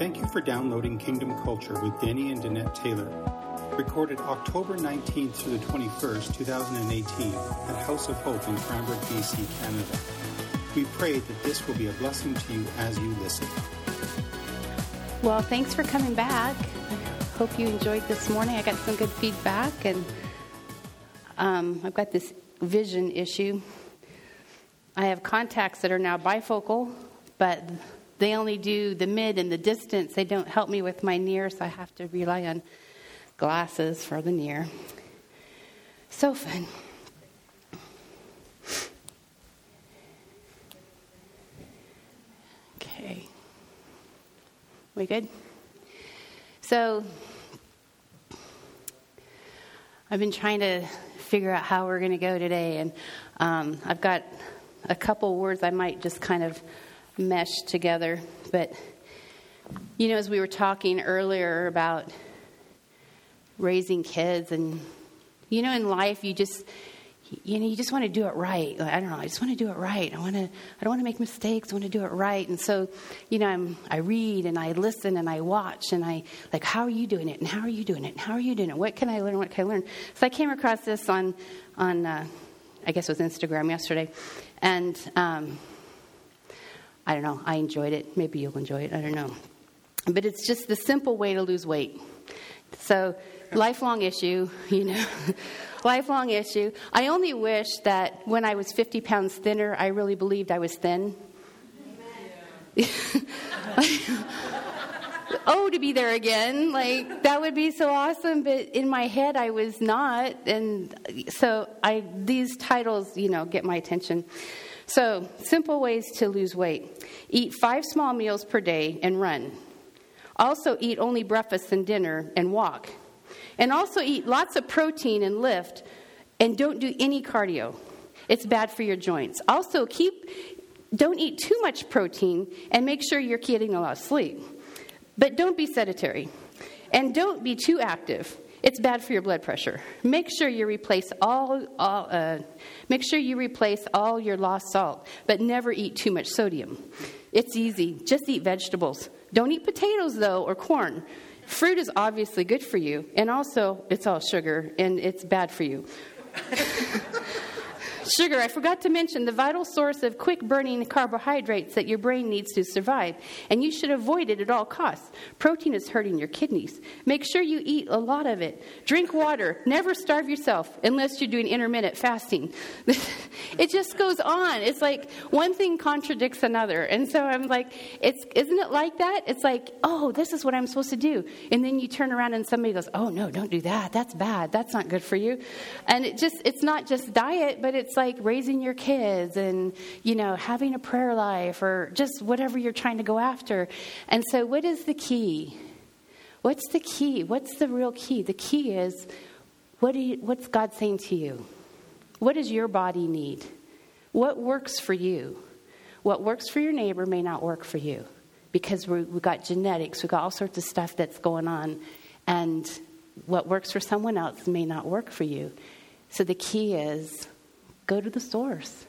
Thank you for downloading Kingdom Culture with Danny and Danette Taylor. Recorded October 19th through the 21st, 2018, at House of Hope in Cranbrook, BC, Canada. We pray that this will be a blessing to you as you listen. Well, thanks for coming back. I hope you enjoyed this morning. I got some good feedback, and um, I've got this vision issue. I have contacts that are now bifocal, but they only do the mid and the distance. They don't help me with my near, so I have to rely on glasses for the near. So fun. Okay. We good? So, I've been trying to figure out how we're going to go today, and um, I've got a couple words I might just kind of mesh together. But, you know, as we were talking earlier about raising kids, and, you know, in life, you just, you know, you just want to do it right. I don't know. I just want to do it right. I want to. I don't want to make mistakes. I want to do it right. And so, you know, I'm, I read and I listen and I watch and I like, how are you doing it? And how are you doing it? And how are you doing it? What can I learn? What can I learn? So I came across this on, on, uh, I guess it was Instagram yesterday, and um, I don't know. I enjoyed it. Maybe you'll enjoy it. I don't know. But it's just the simple way to lose weight. So, lifelong issue, you know. lifelong issue. I only wish that when I was 50 pounds thinner, I really believed I was thin. oh, to be there again. Like, that would be so awesome. But in my head, I was not. And so I, these titles, you know, get my attention. So, simple ways to lose weight eat five small meals per day and run. Also, eat only breakfast and dinner and walk. And also, eat lots of protein and lift. And don't do any cardio, it's bad for your joints. Also, keep, don't eat too much protein and make sure you're getting a lot of sleep. But don't be sedentary. And don't be too active. It's bad for your blood pressure. Make sure you replace all, all uh, make sure you replace all your lost salt, but never eat too much sodium. It's easy. Just eat vegetables. Don't eat potatoes though or corn. Fruit is obviously good for you, and also it's all sugar and it's bad for you. Sugar, I forgot to mention the vital source of quick burning carbohydrates that your brain needs to survive, and you should avoid it at all costs. Protein is hurting your kidneys. Make sure you eat a lot of it. Drink water. Never starve yourself unless you're doing intermittent fasting. it just goes on. It's like one thing contradicts another. And so I'm like, it's, isn't it like that? It's like, oh, this is what I'm supposed to do. And then you turn around and somebody goes, oh, no, don't do that. That's bad. That's not good for you. And it just, it's not just diet, but it's like raising your kids and, you know, having a prayer life or just whatever you're trying to go after. And so, what is the key? What's the key? What's the real key? The key is what you, what's God saying to you? What does your body need? What works for you? What works for your neighbor may not work for you because we have got genetics, we've got all sorts of stuff that's going on. And what works for someone else may not work for you. So the key is go to the source.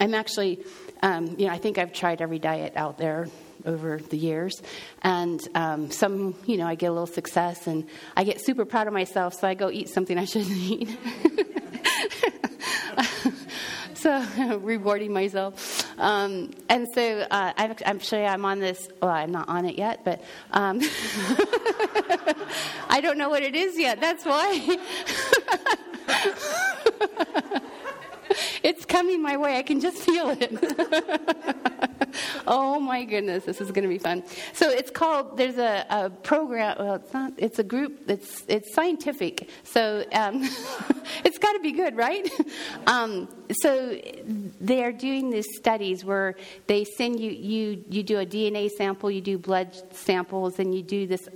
I'm actually, um, you know, I think I've tried every diet out there over the years, and um, some, you know, I get a little success, and I get super proud of myself, so I go eat something I shouldn't eat. so rewarding myself. Um, and so uh, I'm, I'm sure I'm on this. Well, I'm not on it yet, but um, I don't know what it is yet. That's why. it's coming my way. I can just feel it. oh my goodness, this is going to be fun. So it's called. There's a, a program. Well, it's not. It's a group. It's it's scientific. So um, it's got to be good, right? Um, so they are doing these studies where they send you you you do a DNA sample, you do blood samples, and you do this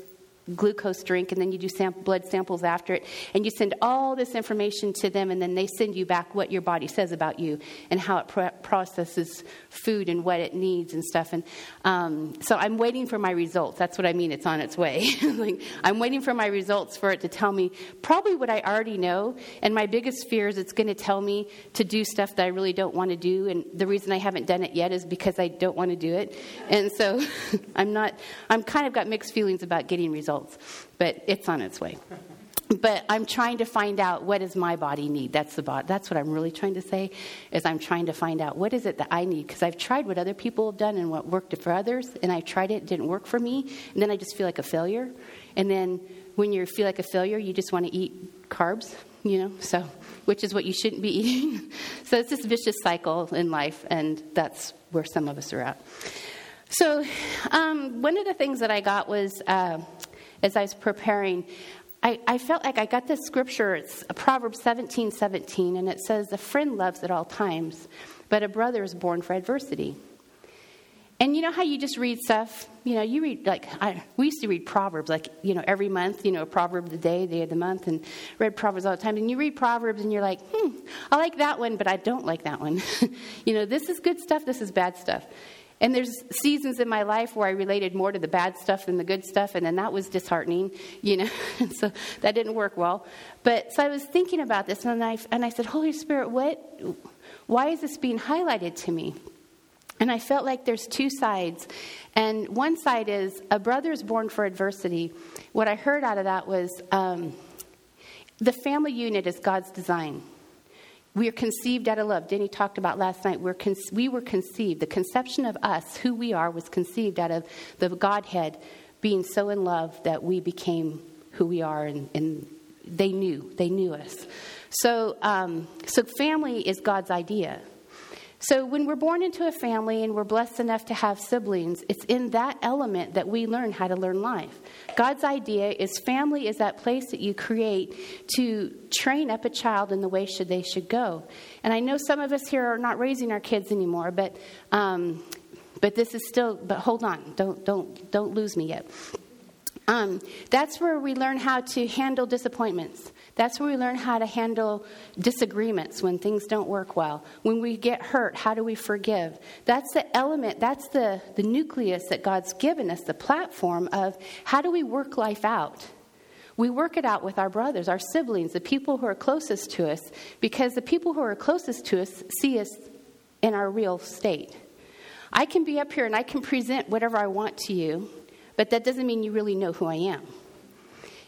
glucose drink, and then you do blood samples after it, and you send all this information to them, and then they send you back what your body says about you and how it pro- processes food and what it needs and stuff. And um, so I'm waiting for my results. That's what I mean. It's on its way. like, I'm waiting for my results for it to tell me probably what I already know. And my biggest fear is it's going to tell me to do stuff that I really don't want to do. And the reason I haven't done it yet is because I don't want to do it. And so I'm not. I'm kind of got mixed feelings about getting results, but it's on its way but I'm trying to find out what does my body need. That's the bot. That's what I'm really trying to say. Is I'm trying to find out what is it that I need because I've tried what other people have done and what worked for others, and I tried it, it didn't work for me, and then I just feel like a failure. And then when you feel like a failure, you just want to eat carbs, you know. So which is what you shouldn't be eating. so it's this vicious cycle in life, and that's where some of us are at. So um, one of the things that I got was. Uh, as I was preparing, I, I, felt like I got this scripture. It's Proverbs 17 17, and it says, A friend loves at all times, but a brother is born for adversity. And you know how you just read stuff? You know, you read, like, I, we used to read Proverbs, like, you know, every month, you know, proverb of the day, day of the month, and read Proverbs all the time. And you read Proverbs and you're like, hmm, I like that one, but I don't like that one. you know, this is good stuff, this is bad stuff. And there's seasons in my life where I related more to the bad stuff than the good stuff, and then that was disheartening, you know. so that didn't work well. But so I was thinking about this, and I and I said, Holy Spirit, what? Why is this being highlighted to me? And I felt like there's two sides. And one side is a brother is born for adversity. What I heard out of that was um, the family unit is God's design. We are conceived out of love. Denny talked about last night. We're con- we were conceived. The conception of us, who we are, was conceived out of the Godhead being so in love that we became who we are, and, and they knew. They knew us. So, um, so family is God's idea. So, when we're born into a family and we're blessed enough to have siblings, it's in that element that we learn how to learn life. God's idea is family is that place that you create to train up a child in the way should they should go. And I know some of us here are not raising our kids anymore, but um, but this is still. But hold on, don't don't don't lose me yet. Um, that's where we learn how to handle disappointments. That's where we learn how to handle disagreements when things don't work well. When we get hurt, how do we forgive? That's the element, that's the, the nucleus that God's given us, the platform of how do we work life out? We work it out with our brothers, our siblings, the people who are closest to us, because the people who are closest to us see us in our real state. I can be up here and I can present whatever I want to you, but that doesn't mean you really know who I am.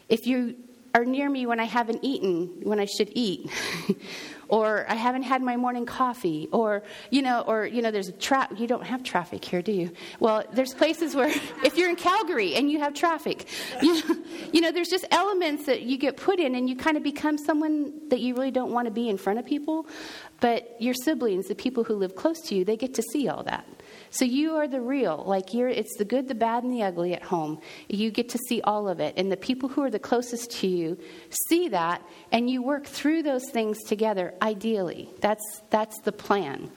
If you are near me when I haven't eaten when I should eat. or I haven't had my morning coffee, or you know, or you know, there's a trap. You don't have traffic here, do you? Well, there's places where if you're in Calgary and you have traffic, you know, you know, there's just elements that you get put in, and you kind of become someone that you really don't want to be in front of people. But your siblings, the people who live close to you, they get to see all that. So you are the real. Like you're it's the good, the bad, and the ugly at home. You get to see all of it. And the people who are the closest to you see that and you work through those things together ideally. That's that's the plan.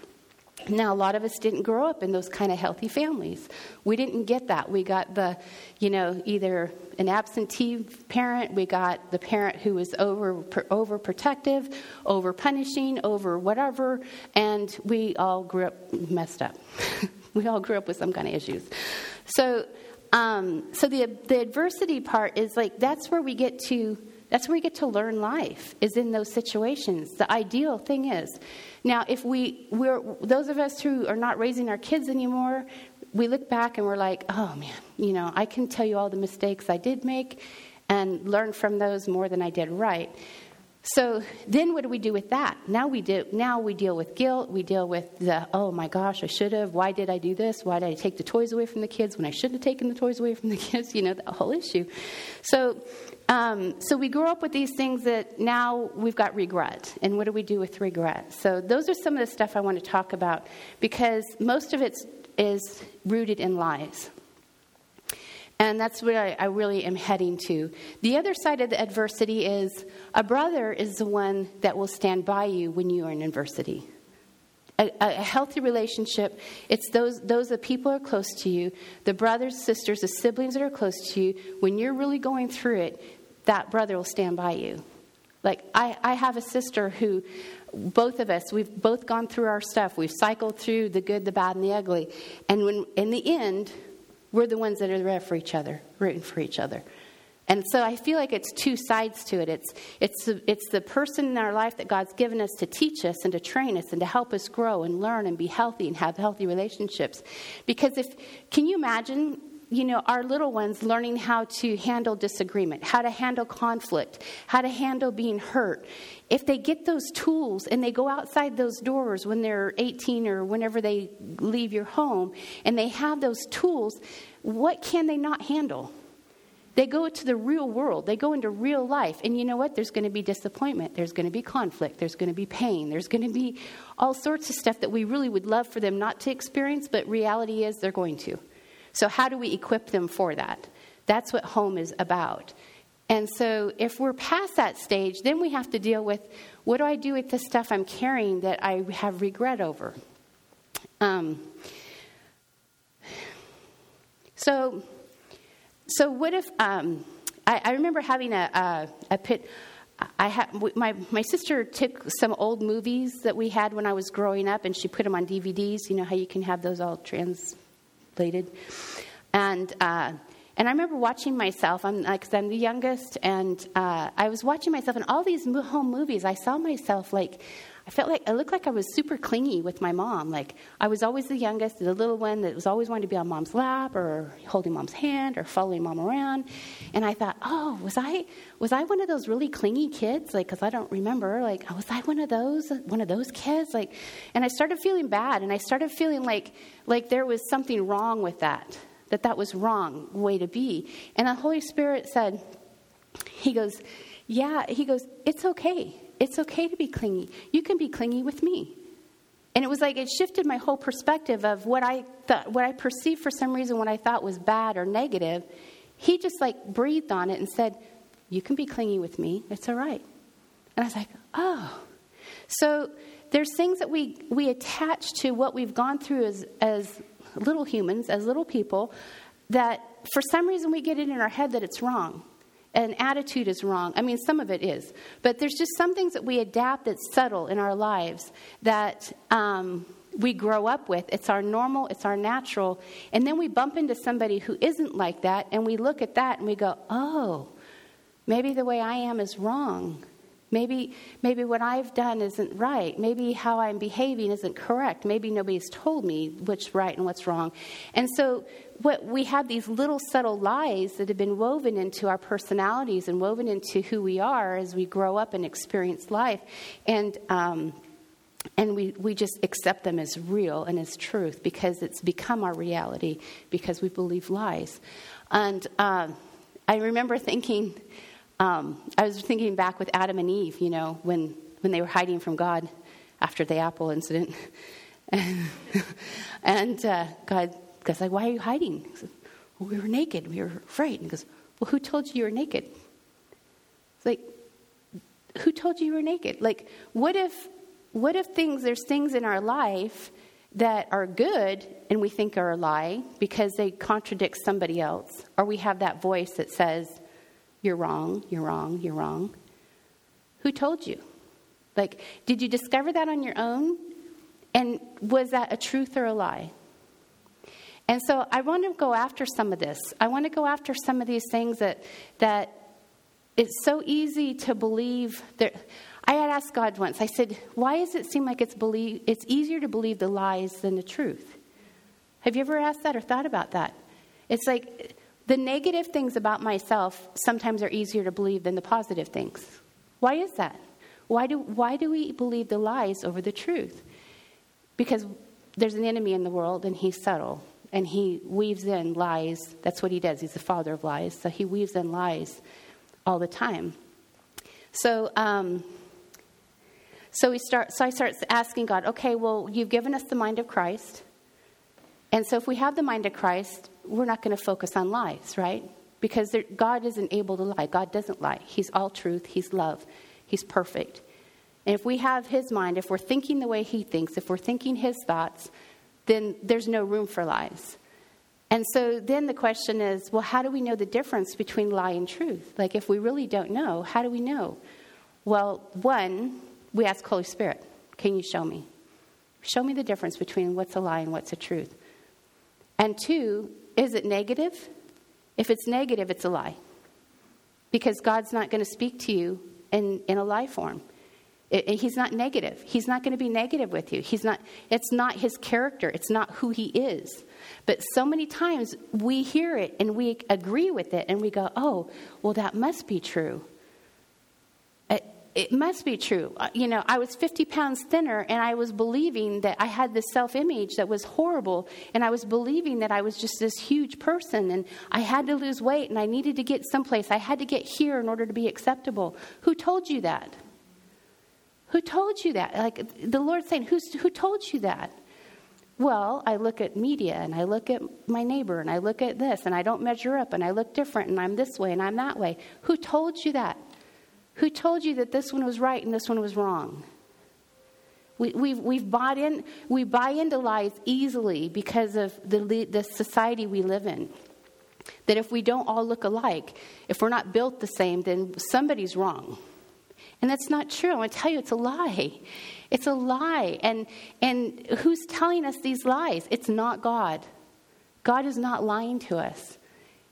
Now, a lot of us didn't grow up in those kind of healthy families. We didn't get that. We got the, you know, either an absentee parent, we got the parent who was over overprotective, over punishing, over whatever, and we all grew up messed up. we all grew up with some kind of issues. So, um, so the the adversity part is like that's where we get to that's where we get to learn life is in those situations. The ideal thing is now if we we're those of us who are not raising our kids anymore, we look back and we're like, oh man, you know, I can tell you all the mistakes I did make and learn from those more than I did right. So then what do we do with that? Now we do now we deal with guilt, we deal with the oh my gosh, I should have, why did I do this? Why did I take the toys away from the kids when I shouldn't have taken the toys away from the kids? You know, the whole issue. So um, so we grow up with these things that now we've got regret. And what do we do with regret? So those are some of the stuff I want to talk about because most of it is rooted in lies. And that's what I, I, really am heading to. The other side of the adversity is a brother is the one that will stand by you when you are in adversity. A, a, healthy relationship, it's those, those that people are close to you, the brothers, sisters, the siblings that are close to you. When you're really going through it, that brother will stand by you. Like, I, I have a sister who, both of us, we've both gone through our stuff. We've cycled through the good, the bad, and the ugly. And when, in the end, we're the ones that are there for each other, rooting for each other. And so I feel like it's two sides to it. It's, it's, it's the person in our life that God's given us to teach us and to train us and to help us grow and learn and be healthy and have healthy relationships. Because if, can you imagine, you know, our little ones learning how to handle disagreement, how to handle conflict, how to handle being hurt. If they get those tools and they go outside those doors when they're 18 or whenever they leave your home and they have those tools, what can they not handle? They go to the real world. They go into real life. And you know what? There's going to be disappointment. There's going to be conflict. There's going to be pain. There's going to be all sorts of stuff that we really would love for them not to experience, but reality is they're going to. So, how do we equip them for that? That's what home is about. And so, if we're past that stage, then we have to deal with what do I do with the stuff I'm carrying that I have regret over? Um, so, so what if um, I, I, remember having a, a, a pit. I had my my sister took some old movies that we had when I was growing up, and she put them on DVDs. You know how you can have those all translated, and uh, and I remember watching myself. I'm like I'm the youngest, and uh, I was watching myself in all these home movies. I saw myself like I felt like I looked like I was super clingy with my mom. Like I was always the youngest, the little one that was always wanting to be on mom's lap or holding mom's hand or following mom around. And I thought, oh, was I was I one of those really clingy kids? Like, because I don't remember. Like, oh, was I one of those one of those kids? Like, and I started feeling bad, and I started feeling like like there was something wrong with that. That that was wrong way to be. And the Holy Spirit said, He goes, yeah. He goes, it's okay it's okay to be clingy. You can be clingy with me. And it was like it shifted my whole perspective of what I thought, what I perceived for some reason, what I thought was bad or negative. He just like breathed on it and said, You can be clingy with me. It's all right. And I was like, Oh. So there's things that we, we attach to what we've gone through as, as little humans, as little people, that for some reason we get it in our head that it's wrong an attitude is wrong. I mean, some of it is. But there's just some things that we adapt that's subtle in our lives that um, we grow up with. It's our normal, it's our natural. And then we bump into somebody who isn't like that, and we look at that and we go, oh, maybe the way I am is wrong. Maybe, maybe what I've done isn't right. Maybe how I'm behaving isn't correct. Maybe nobody's told me what's right and what's wrong. And so what we have these little subtle lies that have been woven into our personalities and woven into who we are as we grow up and experience life. And um, and we, we just accept them as real and as truth because it's become our reality because we believe lies. And uh, I remember thinking, um, I was thinking back with Adam and Eve, you know, when, when they were hiding from God after the apple incident. and, and uh, God goes like, why are you hiding? He says, well, we were naked. We were afraid. And he goes, well, who told you you were naked? It's like, who told you you were naked? Like, what if, what if things, there's things in our life that are good and we think are a lie because they contradict somebody else, or we have that voice that says, you're wrong, you're wrong, you're wrong. Who told you? Like, did you discover that on your own? And was that a truth or a lie? And so I want to go after some of this. I want to go after some of these things that that it's so easy to believe that I had asked God once, I said, why does it seem like it's believe it's easier to believe the lies than the truth? Have you ever asked that or thought about that? It's like the negative things about myself sometimes are easier to believe than the positive things. Why is that? Why do, why do we believe the lies over the truth? Because there's an enemy in the world and he's subtle and he weaves in lies. That's what he does. He's the father of lies. So he weaves in lies all the time. So, um, so we start. So I start asking God, okay, well, you've given us the mind of Christ, and so if we have the mind of Christ, we're not going to focus on lies, right? Because there, God isn't able to lie. God doesn't lie. He's all truth, He's love, He's perfect. And if we have his mind, if we're thinking the way he thinks, if we're thinking his thoughts, then there's no room for lies. And so then the question is well, how do we know the difference between lie and truth? Like, if we really don't know, how do we know? Well, one, we ask Holy Spirit, can you show me? Show me the difference between what's a lie and what's a truth. And two, is it negative? If it's negative, it's a lie. Because God's not going to speak to you in, in a lie form. It, it, he's not negative. He's not going to be negative with you. He's not, it's not his character. It's not who he is. But so many times we hear it and we agree with it and we go, oh, well, that must be true. It, it must be true. Uh, you know, I was 50 pounds thinner and I was believing that I had this self image that was horrible. And I was believing that I was just this huge person and I had to lose weight and I needed to get someplace. I had to get here in order to be acceptable. Who told you that? Who told you that? Like the Lord's saying, Who's, who told you that? Well, I look at media and I look at my neighbor and I look at this and I don't measure up and I look different and I'm this way and I'm that way. Who told you that? Who told you that this one was right and this one was wrong? We, we've, we've bought in, we buy into lies easily because of the, the society we live in. That if we don't all look alike, if we're not built the same, then somebody's wrong. And that's not true. I want to tell you, it's a lie. It's a lie. And, and who's telling us these lies? It's not God. God is not lying to us.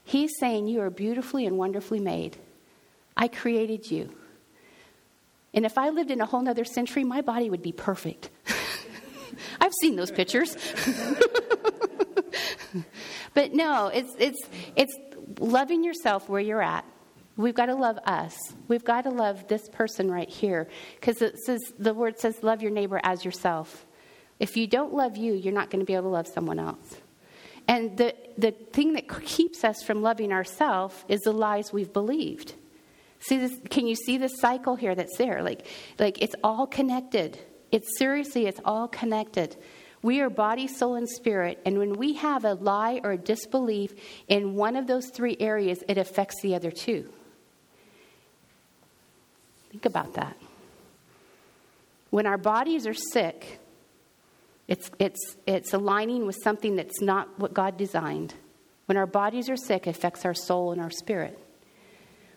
He's saying, You are beautifully and wonderfully made. I created you. And if I lived in a whole other century, my body would be perfect. I've seen those pictures. but no, it's, it's, it's loving yourself where you're at We've got to love us. We've got to love this person right here because it says the word says love your neighbor as yourself. If you don't love you, you're not going to be able to love someone else. And the the thing that keeps us from loving ourselves is the lies we've believed. See this can you see the cycle here that's there? Like like it's all connected. It's seriously it's all connected. We are body, soul, and spirit. And when we have a lie or a disbelief in one of those three areas, it affects the other two. Think about that. When our bodies are sick, it's, it's, it's aligning with something that's not what God designed. When our bodies are sick, it affects our soul and our spirit.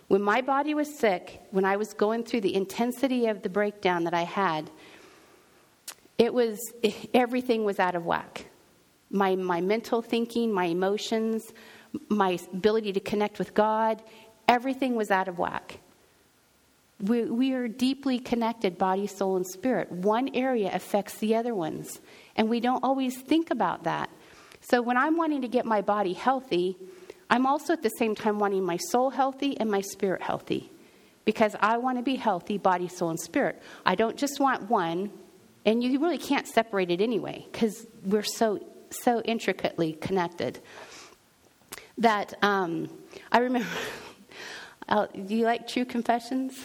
When my body was sick, when I was going through the intensity of the breakdown that I had, it was everything was out of whack. My, my mental thinking, my emotions, my ability to connect with God, everything was out of whack. We, we are deeply connected, body, soul, and spirit. One area affects the other ones, and we don't always think about that. So when I'm wanting to get my body healthy, I'm also at the same time wanting my soul healthy and my spirit healthy because I want to be healthy, body, soul, and spirit. I don't just want one, and you really can't separate it anyway because we're so so intricately connected. That um, I remember. Do you like true confessions?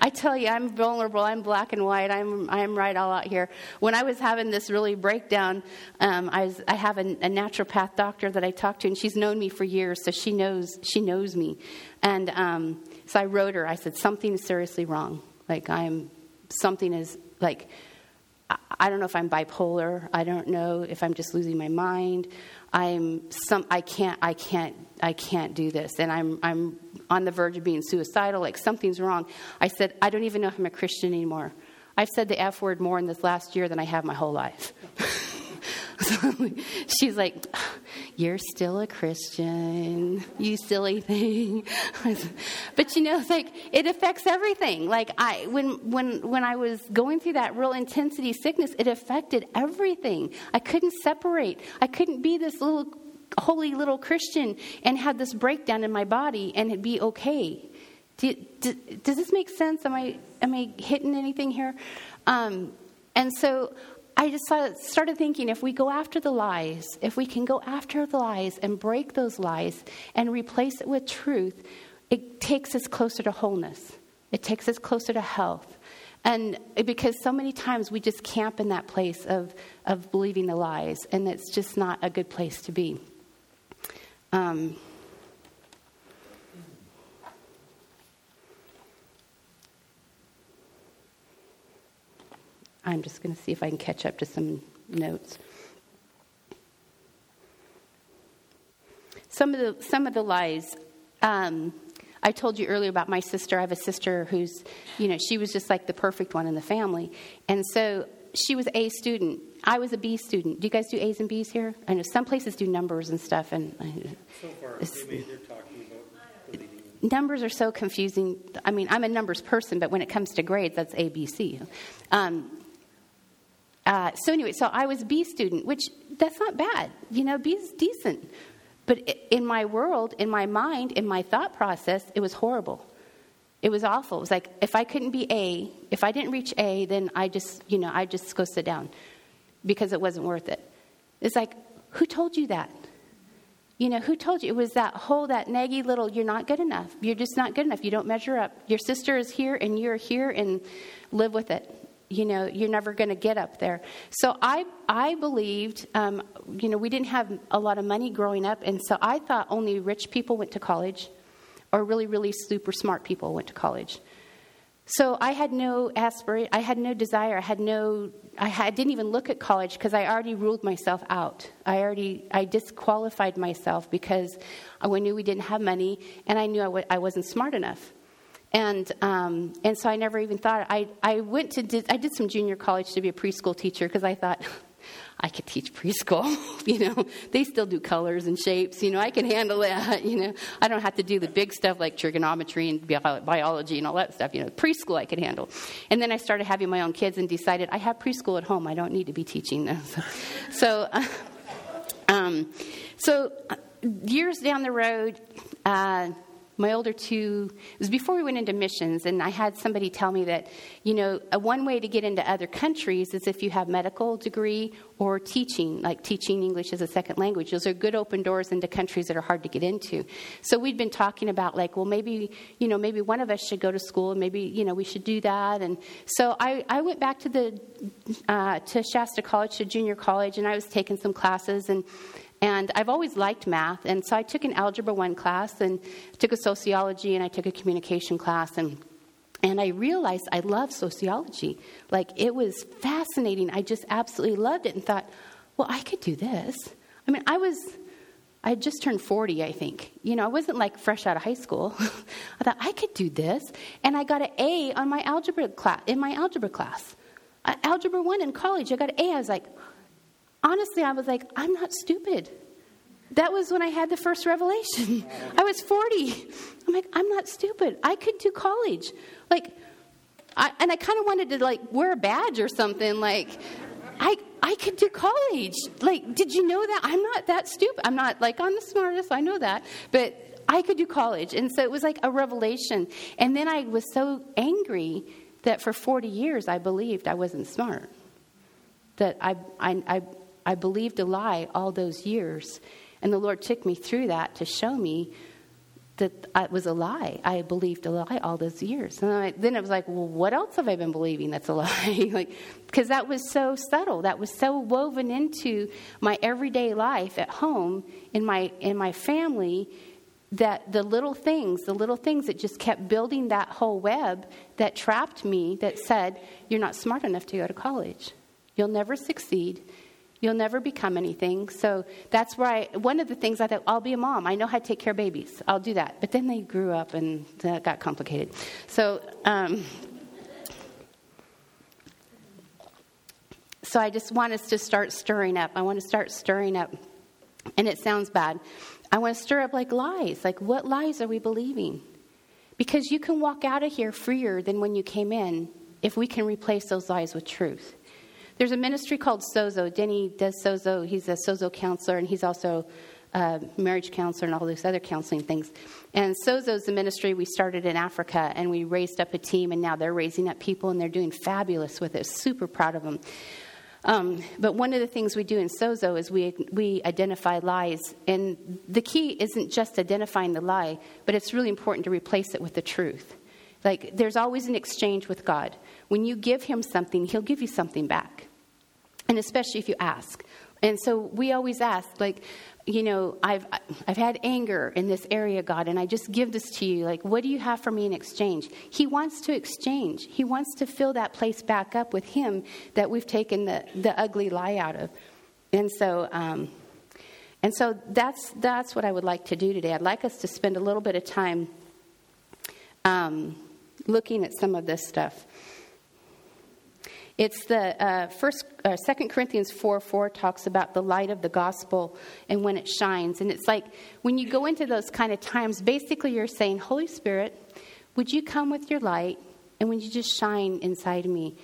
I tell you, I'm vulnerable. I'm black and white. I'm I'm right all out here. When I was having this really breakdown, um, I was I have a, a naturopath doctor that I talk to, and she's known me for years, so she knows she knows me. And um, so I wrote her. I said something is seriously wrong. Like I'm something is like I, I don't know if I'm bipolar. I don't know if I'm just losing my mind. I'm some I can't I can't I can't do this and I'm I'm on the verge of being suicidal like something's wrong. I said I don't even know if I'm a Christian anymore. I've said the F word more in this last year than I have my whole life. she's like, You're still a Christian, you silly thing. but you know, like it affects everything. Like I when when when I was going through that real intensity sickness, it affected everything. I couldn't separate. I couldn't be this little holy little Christian and have this breakdown in my body and be okay. Do, do, does this make sense? Am I am I hitting anything here? Um, and so I just started thinking if we go after the lies, if we can go after the lies and break those lies and replace it with truth, it takes us closer to wholeness. It takes us closer to health. And because so many times we just camp in that place of, of believing the lies, and it's just not a good place to be. Um, I'm just going to see if I can catch up to some notes. Some of the some of the lies. Um, I told you earlier about my sister. I have a sister who's, you know, she was just like the perfect one in the family, and so she was a student. I was a B student. Do you guys do A's and B's here? I know some places do numbers and stuff, and so far maybe they're talking about numbers are so confusing. I mean, I'm a numbers person, but when it comes to grades, that's A, B, C. Um, uh, so anyway, so I was B student, which that's not bad. You know, B is decent. But in my world, in my mind, in my thought process, it was horrible. It was awful. It was like if I couldn't be A, if I didn't reach A, then I just, you know, I just go sit down because it wasn't worth it. It's like, who told you that? You know, who told you? It was that whole, that naggy little, you're not good enough. You're just not good enough. You don't measure up. Your sister is here and you're here and live with it you know you're never going to get up there. So i i believed um, you know we didn't have a lot of money growing up and so i thought only rich people went to college or really really super smart people went to college. So i had no aspiration i had no desire i had no i had, didn't even look at college because i already ruled myself out. I already i disqualified myself because i knew we didn't have money and i knew I w- I wasn't smart enough and um, and so I never even thought I I went to did, I did some junior college to be a preschool teacher because I thought I could teach preschool. you know, they still do colors and shapes. You know, I can handle that. You know, I don't have to do the big stuff like trigonometry and biology and all that stuff. You know, preschool I could handle. And then I started having my own kids and decided I have preschool at home. I don't need to be teaching them. so, um, so uh, years down the road. Uh, my older two, it was before we went into missions, and I had somebody tell me that, you know, one way to get into other countries is if you have medical degree or teaching, like teaching English as a second language. Those are good open doors into countries that are hard to get into. So we'd been talking about like, well, maybe, you know, maybe one of us should go to school, and maybe, you know, we should do that. And so I, I went back to the uh, to Shasta College, to junior college, and I was taking some classes and and I've always liked math, and so I took an Algebra 1 class and took a sociology and I took a communication class and and I realized I love sociology. Like it was fascinating. I just absolutely loved it and thought, well, I could do this. I mean, I was I had just turned 40, I think. You know, I wasn't like fresh out of high school. I thought I could do this, and I got an A on my algebra class in my algebra class. Uh, algebra 1 in college, I got an A. I was like, honestly, I was like, I'm not stupid. That was when I had the first revelation. I was 40. I'm like, I'm not stupid. I could do college. Like, I, and I kind of wanted to like wear a badge or something. Like, I I could do college. Like, did you know that? I'm not that stupid. I'm not like I'm the smartest. I know that, but I could do college. And so it was like a revelation. And then I was so angry that for 40 years I believed I wasn't smart. That I I, I I believed a lie all those years. And the Lord took me through that to show me that it was a lie. I believed a lie all those years. And I, then it was like, well, what else have I been believing that's a lie? like, because that was so subtle. That was so woven into my everyday life at home, in my in my family, that the little things, the little things that just kept building that whole web that trapped me. That said, you're not smart enough to go to college. You'll never succeed. You'll never become anything. So that's where I, one of the things I thought, I'll be a mom. I know how to take care of babies. I'll do that. But then they grew up and that got complicated. So, um, so I just want us to start stirring up. I want to start stirring up. And it sounds bad. I want to stir up like lies. Like, what lies are we believing? Because you can walk out of here freer than when you came in if we can replace those lies with truth. There's a ministry called Sozo. Denny does Sozo. He's a Sozo counselor, and he's also a marriage counselor and all these other counseling things. And Sozo is the ministry we started in Africa, and we raised up a team, and now they're raising up people, and they're doing fabulous with it. Super proud of them. Um, but one of the things we do in Sozo is we, we identify lies. And the key isn't just identifying the lie, but it's really important to replace it with the truth. Like, there's always an exchange with God. When you give Him something, He'll give you something back and especially if you ask. And so we always ask, like, you know, I've, I've had anger in this area, God, and I just give this to you. Like, what do you have for me in exchange? He wants to exchange. He wants to fill that place back up with Him that we've taken the, the ugly lie out of. And so, um, and so that's, that's what I would like to do today. I'd like us to spend a little bit of time um, looking at some of this stuff. It's the uh, first, uh, Second Corinthians four four talks about the light of the gospel and when it shines, and it's like when you go into those kind of times, basically you're saying, Holy Spirit, would you come with your light, and would you just shine inside me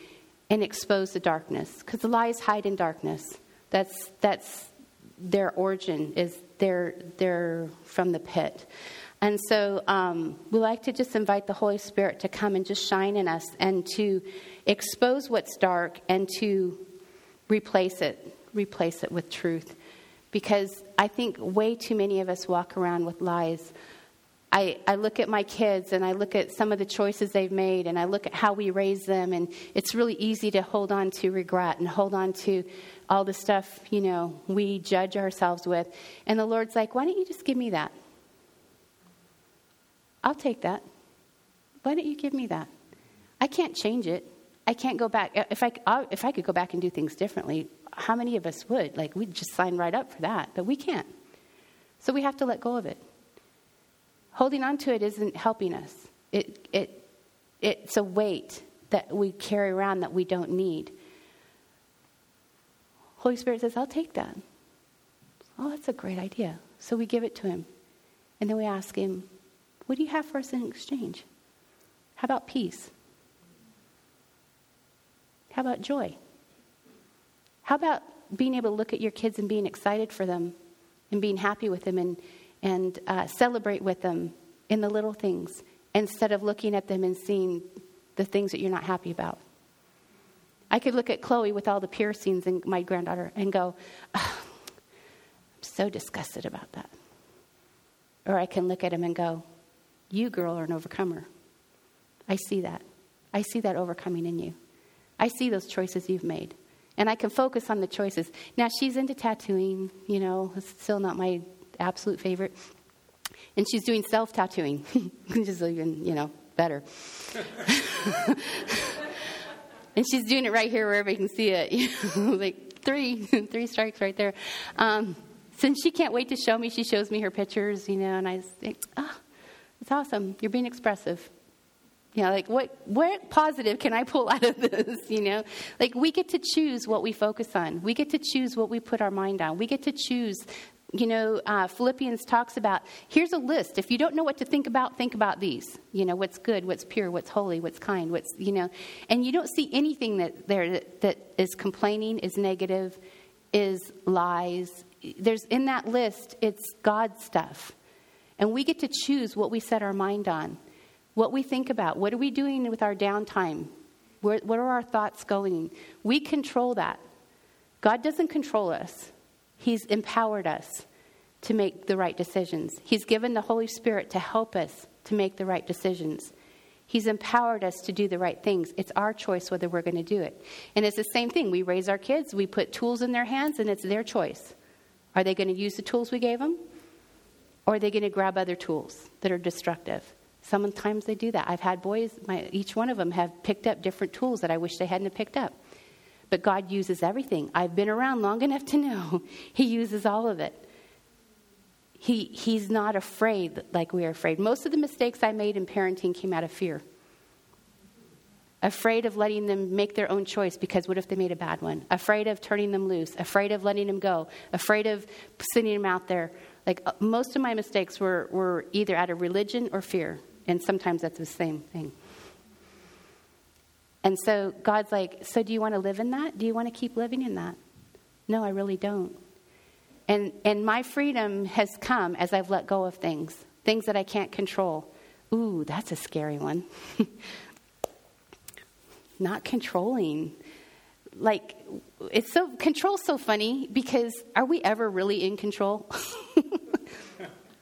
and expose the darkness? Because the lies hide in darkness. That's that's their origin is they're they're from the pit. And so um, we like to just invite the Holy Spirit to come and just shine in us and to expose what's dark and to replace it, replace it with truth. Because I think way too many of us walk around with lies. I, I look at my kids and I look at some of the choices they've made and I look at how we raise them, and it's really easy to hold on to regret and hold on to all the stuff, you know, we judge ourselves with. And the Lord's like, why don't you just give me that? I'll take that. Why don't you give me that? I can't change it. I can't go back. If I, if I could go back and do things differently, how many of us would? Like, we'd just sign right up for that, but we can't. So we have to let go of it. Holding on to it isn't helping us, it, it, it's a weight that we carry around that we don't need. Holy Spirit says, I'll take that. Oh, that's a great idea. So we give it to Him. And then we ask Him, what do you have for us in exchange? How about peace? How about joy? How about being able to look at your kids and being excited for them and being happy with them and, and uh, celebrate with them in the little things instead of looking at them and seeing the things that you're not happy about? I could look at Chloe with all the piercings and my granddaughter and go, oh, I'm so disgusted about that. Or I can look at him and go, you, girl, are an overcomer. I see that. I see that overcoming in you. I see those choices you've made. And I can focus on the choices. Now, she's into tattooing, you know, it's still not my absolute favorite. And she's doing self tattooing, which is even, you know, better. and she's doing it right here where everybody can see it. like three, three strikes right there. Um, since she can't wait to show me, she shows me her pictures, you know, and I think, oh, it's awesome. You're being expressive. You know, like what what positive can I pull out of this? You know, like we get to choose what we focus on. We get to choose what we put our mind on. We get to choose. You know, uh, Philippians talks about here's a list. If you don't know what to think about, think about these. You know, what's good, what's pure, what's holy, what's kind, what's you know, and you don't see anything that there that, that is complaining, is negative, is lies. There's in that list. It's God stuff. And we get to choose what we set our mind on, what we think about. What are we doing with our downtime? Where, what are our thoughts going? We control that. God doesn't control us, He's empowered us to make the right decisions. He's given the Holy Spirit to help us to make the right decisions. He's empowered us to do the right things. It's our choice whether we're going to do it. And it's the same thing. We raise our kids, we put tools in their hands, and it's their choice. Are they going to use the tools we gave them? Or are they going to grab other tools that are destructive? Sometimes they do that. I've had boys, my, each one of them have picked up different tools that I wish they hadn't picked up. But God uses everything. I've been around long enough to know He uses all of it. He, he's not afraid like we are afraid. Most of the mistakes I made in parenting came out of fear. Afraid of letting them make their own choice because what if they made a bad one? Afraid of turning them loose. Afraid of letting them go. Afraid of sending them out there like uh, most of my mistakes were, were either out of religion or fear, and sometimes that's the same thing. And so God's like, So do you want to live in that? Do you want to keep living in that? No, I really don't. And, and my freedom has come as I've let go of things, things that I can't control. Ooh, that's a scary one. Not controlling. Like, it's so, control's so funny because are we ever really in control?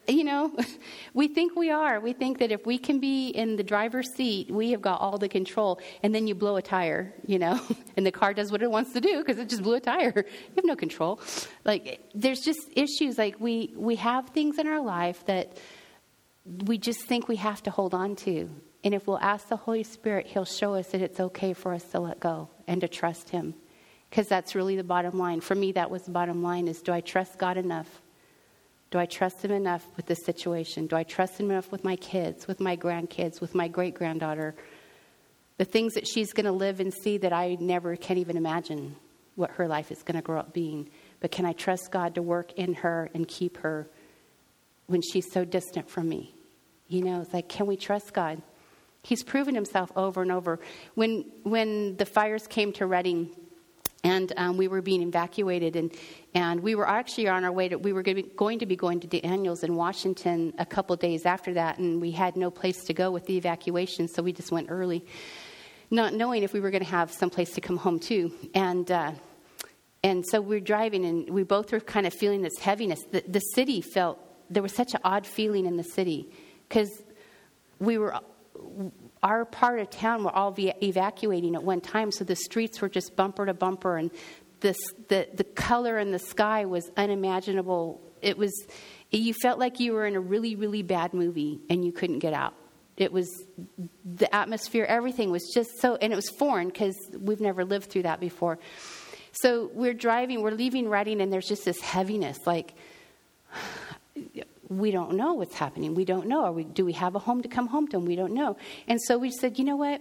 you know, we think we are. We think that if we can be in the driver's seat, we have got all the control. And then you blow a tire, you know, and the car does what it wants to do because it just blew a tire. You have no control. Like, there's just issues. Like, we, we have things in our life that we just think we have to hold on to. And if we'll ask the Holy Spirit, He'll show us that it's okay for us to let go and to trust Him. Because that's really the bottom line. For me, that was the bottom line is do I trust God enough do I trust him enough with this situation? Do I trust him enough with my kids, with my grandkids, with my great granddaughter? The things that she's going to live and see that I never can even imagine what her life is going to grow up being. But can I trust God to work in her and keep her when she's so distant from me? You know, it's like, can we trust God? He's proven himself over and over. When, when the fires came to Redding, and um, we were being evacuated and, and we were actually on our way to we were going to be going to, be going to daniels in washington a couple days after that and we had no place to go with the evacuation so we just went early not knowing if we were going to have some place to come home to. And uh, and so we we're driving and we both were kind of feeling this heaviness. The, the city felt there was such an odd feeling in the city because we were our part of town were all evacuating at one time, so the streets were just bumper to bumper, and this, the, the color in the sky was unimaginable. It was, you felt like you were in a really, really bad movie and you couldn't get out. It was the atmosphere, everything was just so, and it was foreign because we've never lived through that before. So we're driving, we're leaving Redding, and there's just this heaviness like, we don't know what's happening. We don't know. We, do we have a home to come home to? And we don't know. And so we said, you know what?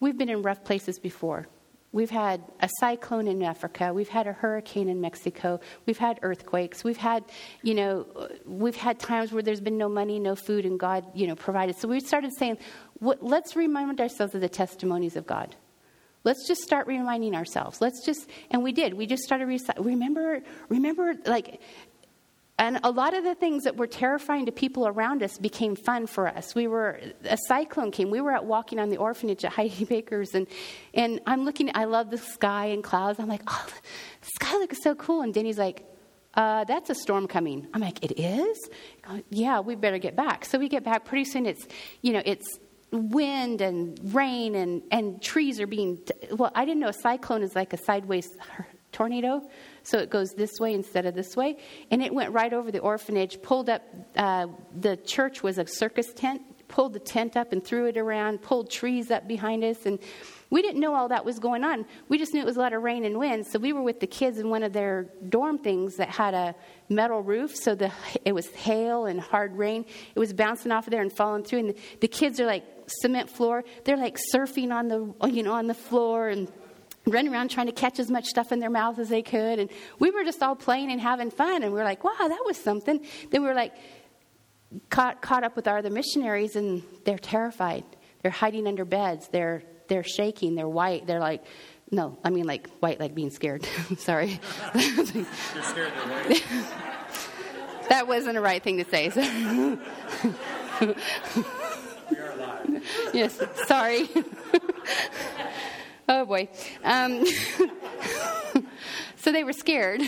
We've been in rough places before. We've had a cyclone in Africa. We've had a hurricane in Mexico. We've had earthquakes. We've had, you know, we've had times where there's been no money, no food, and God, you know, provided. So we started saying, what, let's remind ourselves of the testimonies of God. Let's just start reminding ourselves. Let's just, and we did. We just started. Remember, remember, like and a lot of the things that were terrifying to people around us became fun for us. We were, a cyclone came. We were out walking on the orphanage at Heidi Baker's, and, and I'm looking, I love the sky and clouds. I'm like, oh, the sky looks so cool. And Denny's like, uh, that's a storm coming. I'm like, it is? yeah, we better get back. So we get back. Pretty soon it's, you know, it's wind and rain and, and trees are being, well, I didn't know a cyclone is like a sideways tornado. So it goes this way instead of this way. And it went right over the orphanage, pulled up, uh, the church was a circus tent, pulled the tent up and threw it around, pulled trees up behind us. And we didn't know all that was going on. We just knew it was a lot of rain and wind. So we were with the kids in one of their dorm things that had a metal roof. So the, it was hail and hard rain. It was bouncing off of there and falling through. And the, the kids are like, cement floor. They're like surfing on the, you know, on the floor and running around trying to catch as much stuff in their mouth as they could. And we were just all playing and having fun. And we were like, wow, that was something. Then we were like, caught, caught up with our other missionaries, and they're terrified. They're hiding under beds. They're, they're shaking. They're white. They're like, no, I mean like white, like being scared. Sorry. You're scared white. that wasn't the right thing to say. So. we are alive. Yes, sorry. Oh boy. Um, so they were scared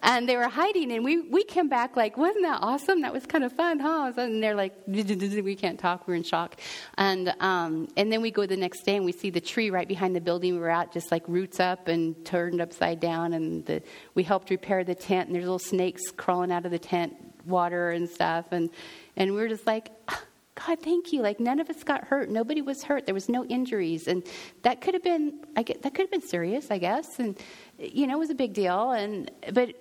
and they were hiding and we, we came back like wasn't that awesome? That was kind of fun huh? And they're like we can't talk. We're in shock. And um, and then we go the next day and we see the tree right behind the building we were at just like roots up and turned upside down and the, we helped repair the tent and there's little snakes crawling out of the tent water and stuff and and we were just like God, thank you. Like none of us got hurt. Nobody was hurt. There was no injuries, and that could have been, I get, that could have been serious, I guess. And you know, it was a big deal. And but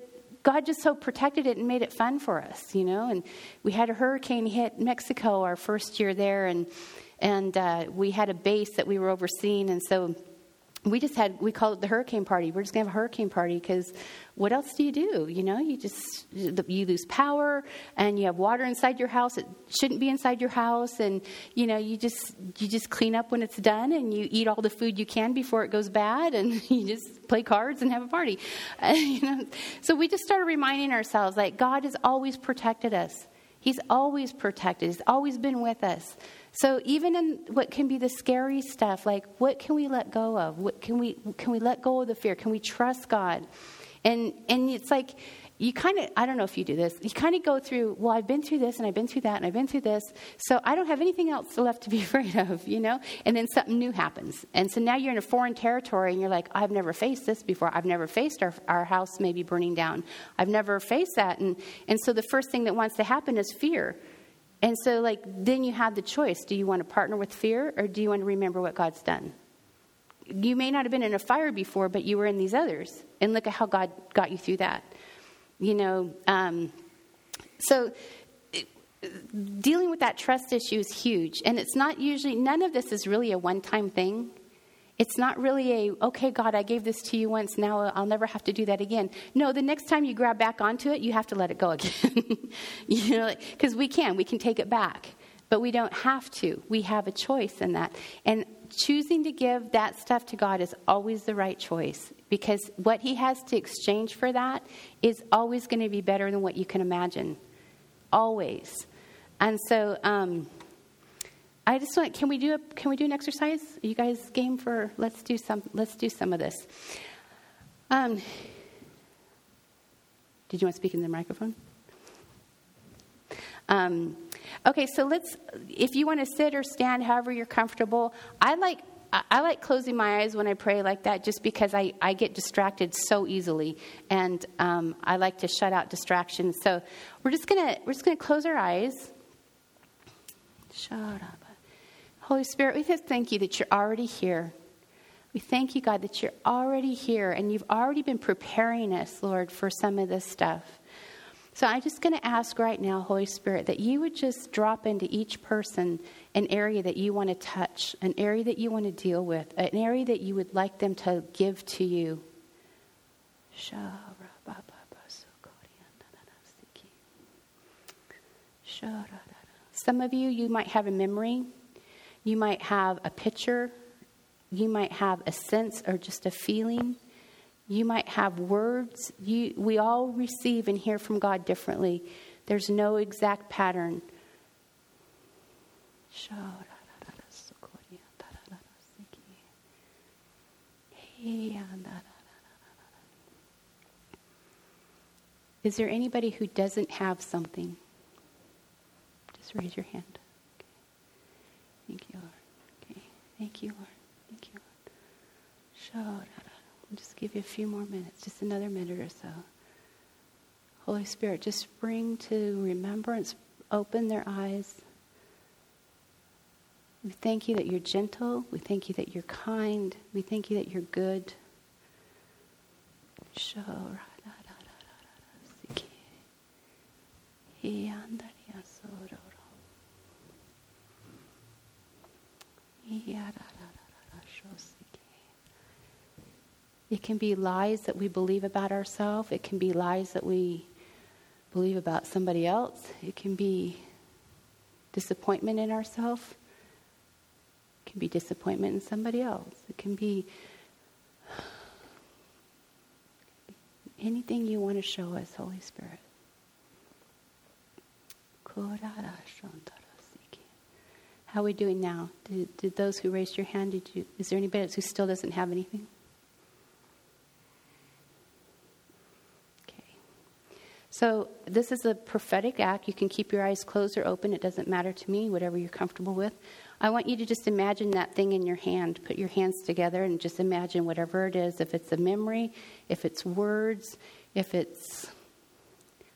God just so protected it and made it fun for us, you know. And we had a hurricane hit Mexico our first year there, and and uh, we had a base that we were overseeing, and so we just had we called it the hurricane party. We're just going to have a hurricane party because what else do you do? You know you just you lose power and you have water inside your house it shouldn't be inside your house and you know you just you just clean up when it's done and you eat all the food you can before it goes bad and you just play cards and have a party. You know so we just started reminding ourselves like god has always protected us. He's always protected. He's always been with us so even in what can be the scary stuff, like what can we let go of? What can we can we let go of the fear? Can we trust God? And and it's like you kind of, I don't know if you do this, you kind of go through, well, I've been through this and I've been through that and I've been through this, so I don't have anything else left to be afraid of, you know? And then something new happens. And so now you're in a foreign territory and you're like, I've never faced this before. I've never faced our, our house maybe burning down. I've never faced that. And, and so the first thing that wants to happen is fear. And so, like, then you have the choice do you want to partner with fear or do you want to remember what God's done? You may not have been in a fire before, but you were in these others. And look at how God got you through that. You know, um, so dealing with that trust issue is huge. And it's not usually, none of this is really a one time thing. It's not really a, okay, God, I gave this to you once, now I'll never have to do that again. No, the next time you grab back onto it, you have to let it go again. you know, because we can, we can take it back. But we don't have to. We have a choice in that. And choosing to give that stuff to God is always the right choice because what He has to exchange for that is always going to be better than what you can imagine. Always. And so, um, I just want. Can we do a? Can we do an exercise? Are you guys game for? Let's do some. Let's do some of this. Um, did you want to speak in the microphone? Um, Okay, so let's, if you want to sit or stand, however you're comfortable, I like. I like closing my eyes when I pray like that just because I, I get distracted so easily and um, I like to shut out distractions. So we're just gonna we're just gonna close our eyes. Shut up. Holy Spirit, we just thank you that you're already here. We thank you, God, that you're already here and you've already been preparing us, Lord, for some of this stuff. So I'm just going to ask right now, Holy Spirit, that you would just drop into each person an area that you want to touch, an area that you want to deal with, an area that you would like them to give to you. Some of you, you might have a memory, you might have a picture, you might have a sense or just a feeling. You might have words. You, we all receive and hear from God differently. There's no exact pattern. Is there anybody who doesn't have something? Just raise your hand. Thank you, Lord. Okay. Thank you, Lord. Thank you, Lord. I'll just give you a few more minutes, just another minute or so. Holy Spirit, just bring to remembrance, open their eyes. We thank you that you're gentle. We thank you that you're kind. We thank you that you're good. It can be lies that we believe about ourselves. It can be lies that we believe about somebody else. It can be disappointment in ourselves. It can be disappointment in somebody else. It can be anything you want to show us, Holy Spirit. How are we doing now? Did, did those who raised your hand, did you, is there anybody else who still doesn't have anything? Okay. So, this is a prophetic act. You can keep your eyes closed or open. It doesn't matter to me, whatever you're comfortable with. I want you to just imagine that thing in your hand. Put your hands together and just imagine whatever it is. If it's a memory, if it's words, if it's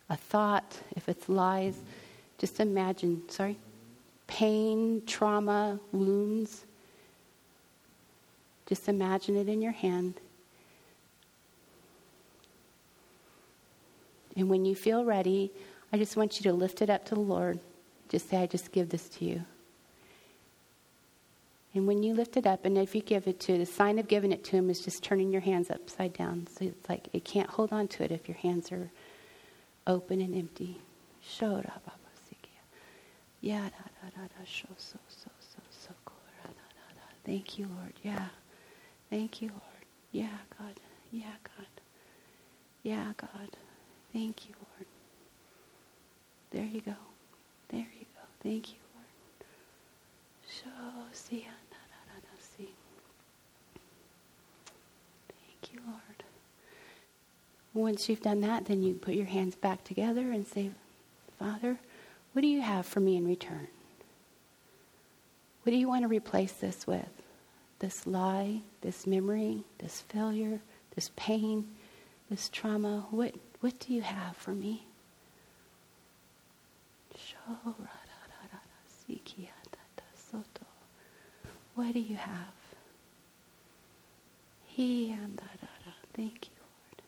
a thought, if it's lies, just imagine, sorry, pain, trauma, wounds. Just imagine it in your hand And when you feel ready, I just want you to lift it up to the Lord. Just say, I just give this to you. And when you lift it up, and if you give it to, the sign of giving it to Him is just turning your hands upside down. So it's like it can't hold on to it if your hands are open and empty. Thank you, Lord. Yeah. Thank you, Lord. Yeah, God. Yeah, God. Yeah, God. Thank you, Lord. There you go. There you go. Thank you, Lord. So see Thank you, Lord. Once you've done that, then you put your hands back together and say, Father, what do you have for me in return? What do you want to replace this with? This lie, this memory, this failure, this pain, this trauma? What, what do you have for me? What do you have? He and Thank you, Lord.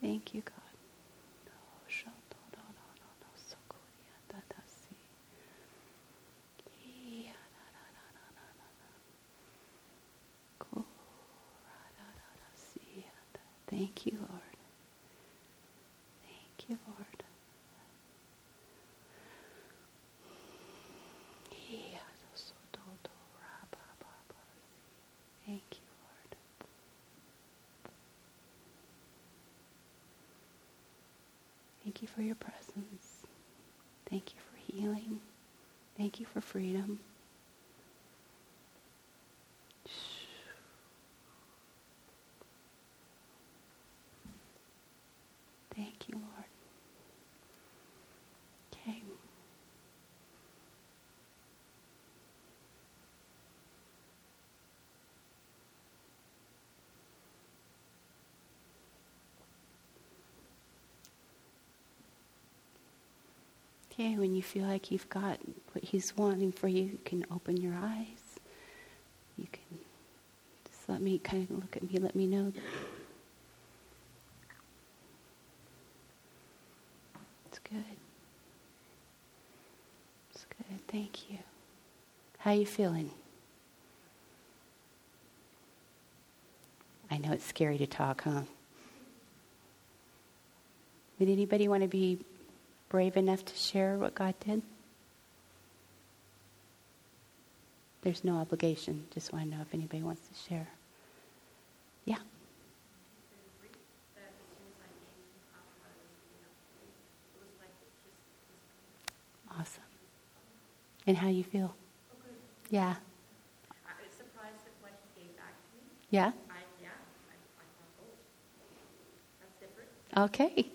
Thank you, God. Thank you, Lord. Thank you, Lord. Thank you, Lord. Thank you for your presence. Thank you for healing. Thank you for freedom. Thank you, Lord. Okay. Okay, when you feel like you've got what He's wanting for you, you can open your eyes. You can just let me kind of look at me, let me know. that It's good. It's good. Thank you. How you feeling? I know it's scary to talk, huh? Would anybody want to be brave enough to share what God did? There's no obligation. Just want to know if anybody wants to share. Yeah. Awesome. And how you feel? Yeah. I was surprised at what he gave back to me. Yeah? Okay.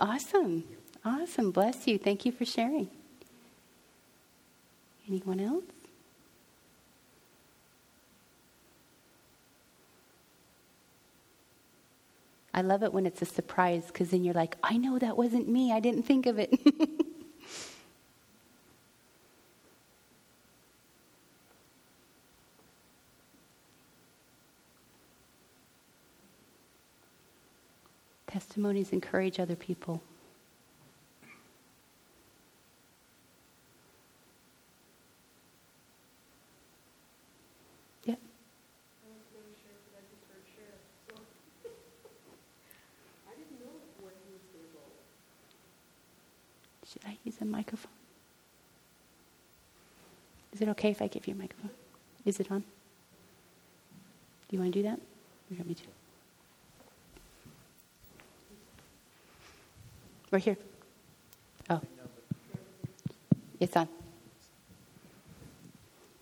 Awesome. Awesome. Bless you. Thank you for sharing. Anyone else? I love it when it's a surprise because then you're like, I know that wasn't me. I didn't think of it. Testimonies encourage other people. Yep. Should I use a microphone? Is it okay if I give you a microphone? Is it on? Do you want to do that? You want me to? We're here. Oh. It's on.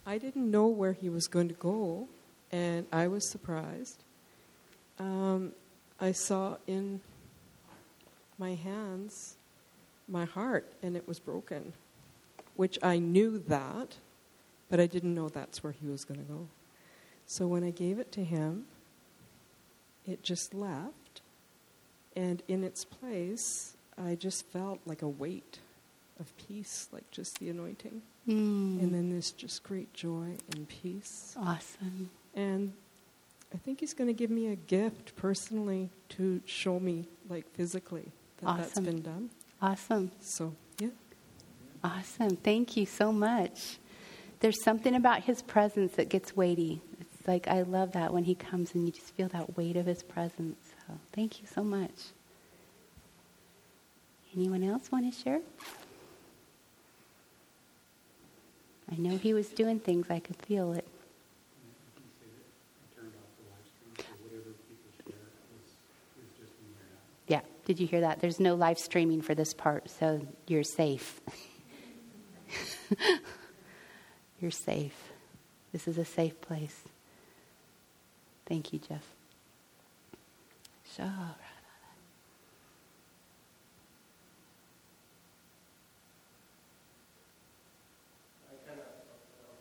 I didn't know where he was going to go, and I was surprised. Um, I saw in my hands my heart, and it was broken, which I knew that, but I didn't know that's where he was going to go. So when I gave it to him, it just left, and in its place, I just felt like a weight of peace, like just the anointing. Mm. And then this just great joy and peace. Awesome. And I think he's going to give me a gift personally to show me, like physically, that that's Awesome. been done. Awesome. So, yeah. Awesome. Thank you so much. There's something about his presence that gets weighty. It's like I love that when he comes and you just feel that weight of his presence. So thank you so much. Anyone else want to share? I know he was doing things. I could feel it. Yeah. Did you hear that? There's no live streaming for this part, so you're safe. you're safe. This is a safe place. Thank you, Jeff kind of, you know,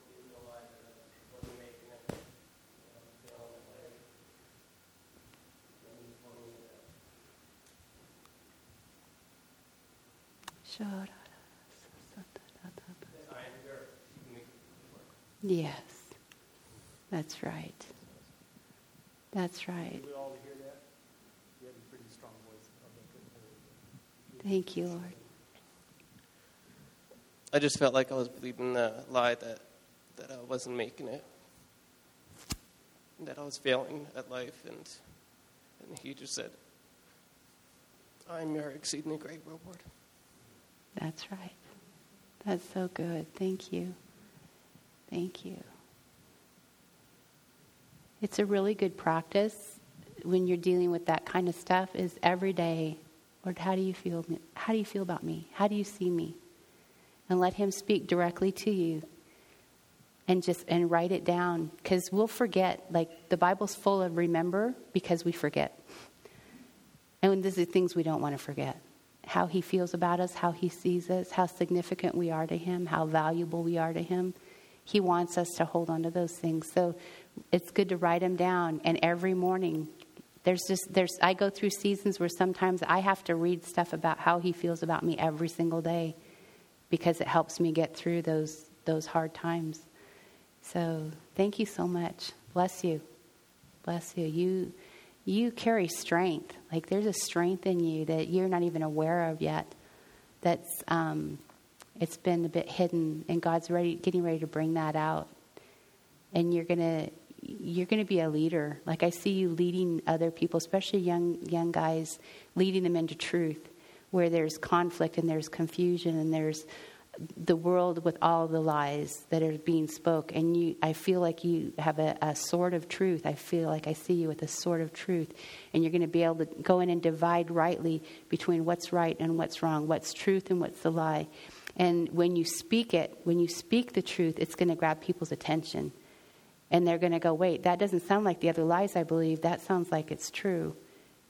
believe in the lie that I wasn't making it, you know, failing at life. And he told me that Sure. I am there to make Yes, that's right. That's right. Did we all hear that? You have a pretty strong voice. I don't think it hurt. Thank you, Lord. I just felt like I was believing the lie that, that I wasn't making it, that I was failing at life, and, and he just said, I'm your exceedingly great reward. That's right. That's so good. Thank you. Thank you. It's a really good practice when you're dealing with that kind of stuff is every day, Lord, how do you feel how do you feel about me? How do you see me? And let him speak directly to you. And just and write it down cuz we'll forget like the Bible's full of remember because we forget. And these are things we don't want to forget how he feels about us, how he sees us, how significant we are to him, how valuable we are to him. He wants us to hold on to those things. So it's good to write them down. And every morning, there's just there's I go through seasons where sometimes I have to read stuff about how he feels about me every single day because it helps me get through those those hard times. So thank you so much. Bless you. Bless you. You you carry strength. Like there's a strength in you that you're not even aware of yet. That's um, it's been a bit hidden, and God's ready, getting ready to bring that out. And you're gonna you're gonna be a leader. Like I see you leading other people, especially young young guys, leading them into truth, where there's conflict and there's confusion and there's the world with all the lies that are being spoke and you i feel like you have a, a sword of truth i feel like i see you with a sword of truth and you're going to be able to go in and divide rightly between what's right and what's wrong what's truth and what's the lie and when you speak it when you speak the truth it's going to grab people's attention and they're going to go wait that doesn't sound like the other lies i believe that sounds like it's true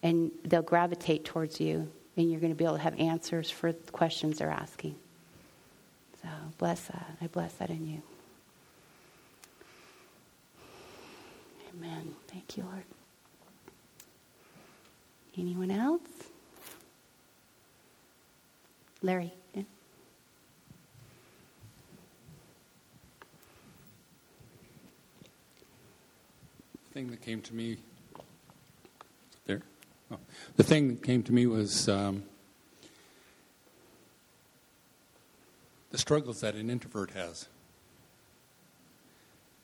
and they'll gravitate towards you and you're going to be able to have answers for the questions they're asking so bless that. I bless that in you. Amen. Thank you, Lord. Anyone else? Larry. Yeah. The thing that came to me there. Oh. The thing that came to me was um, the struggles that an introvert has.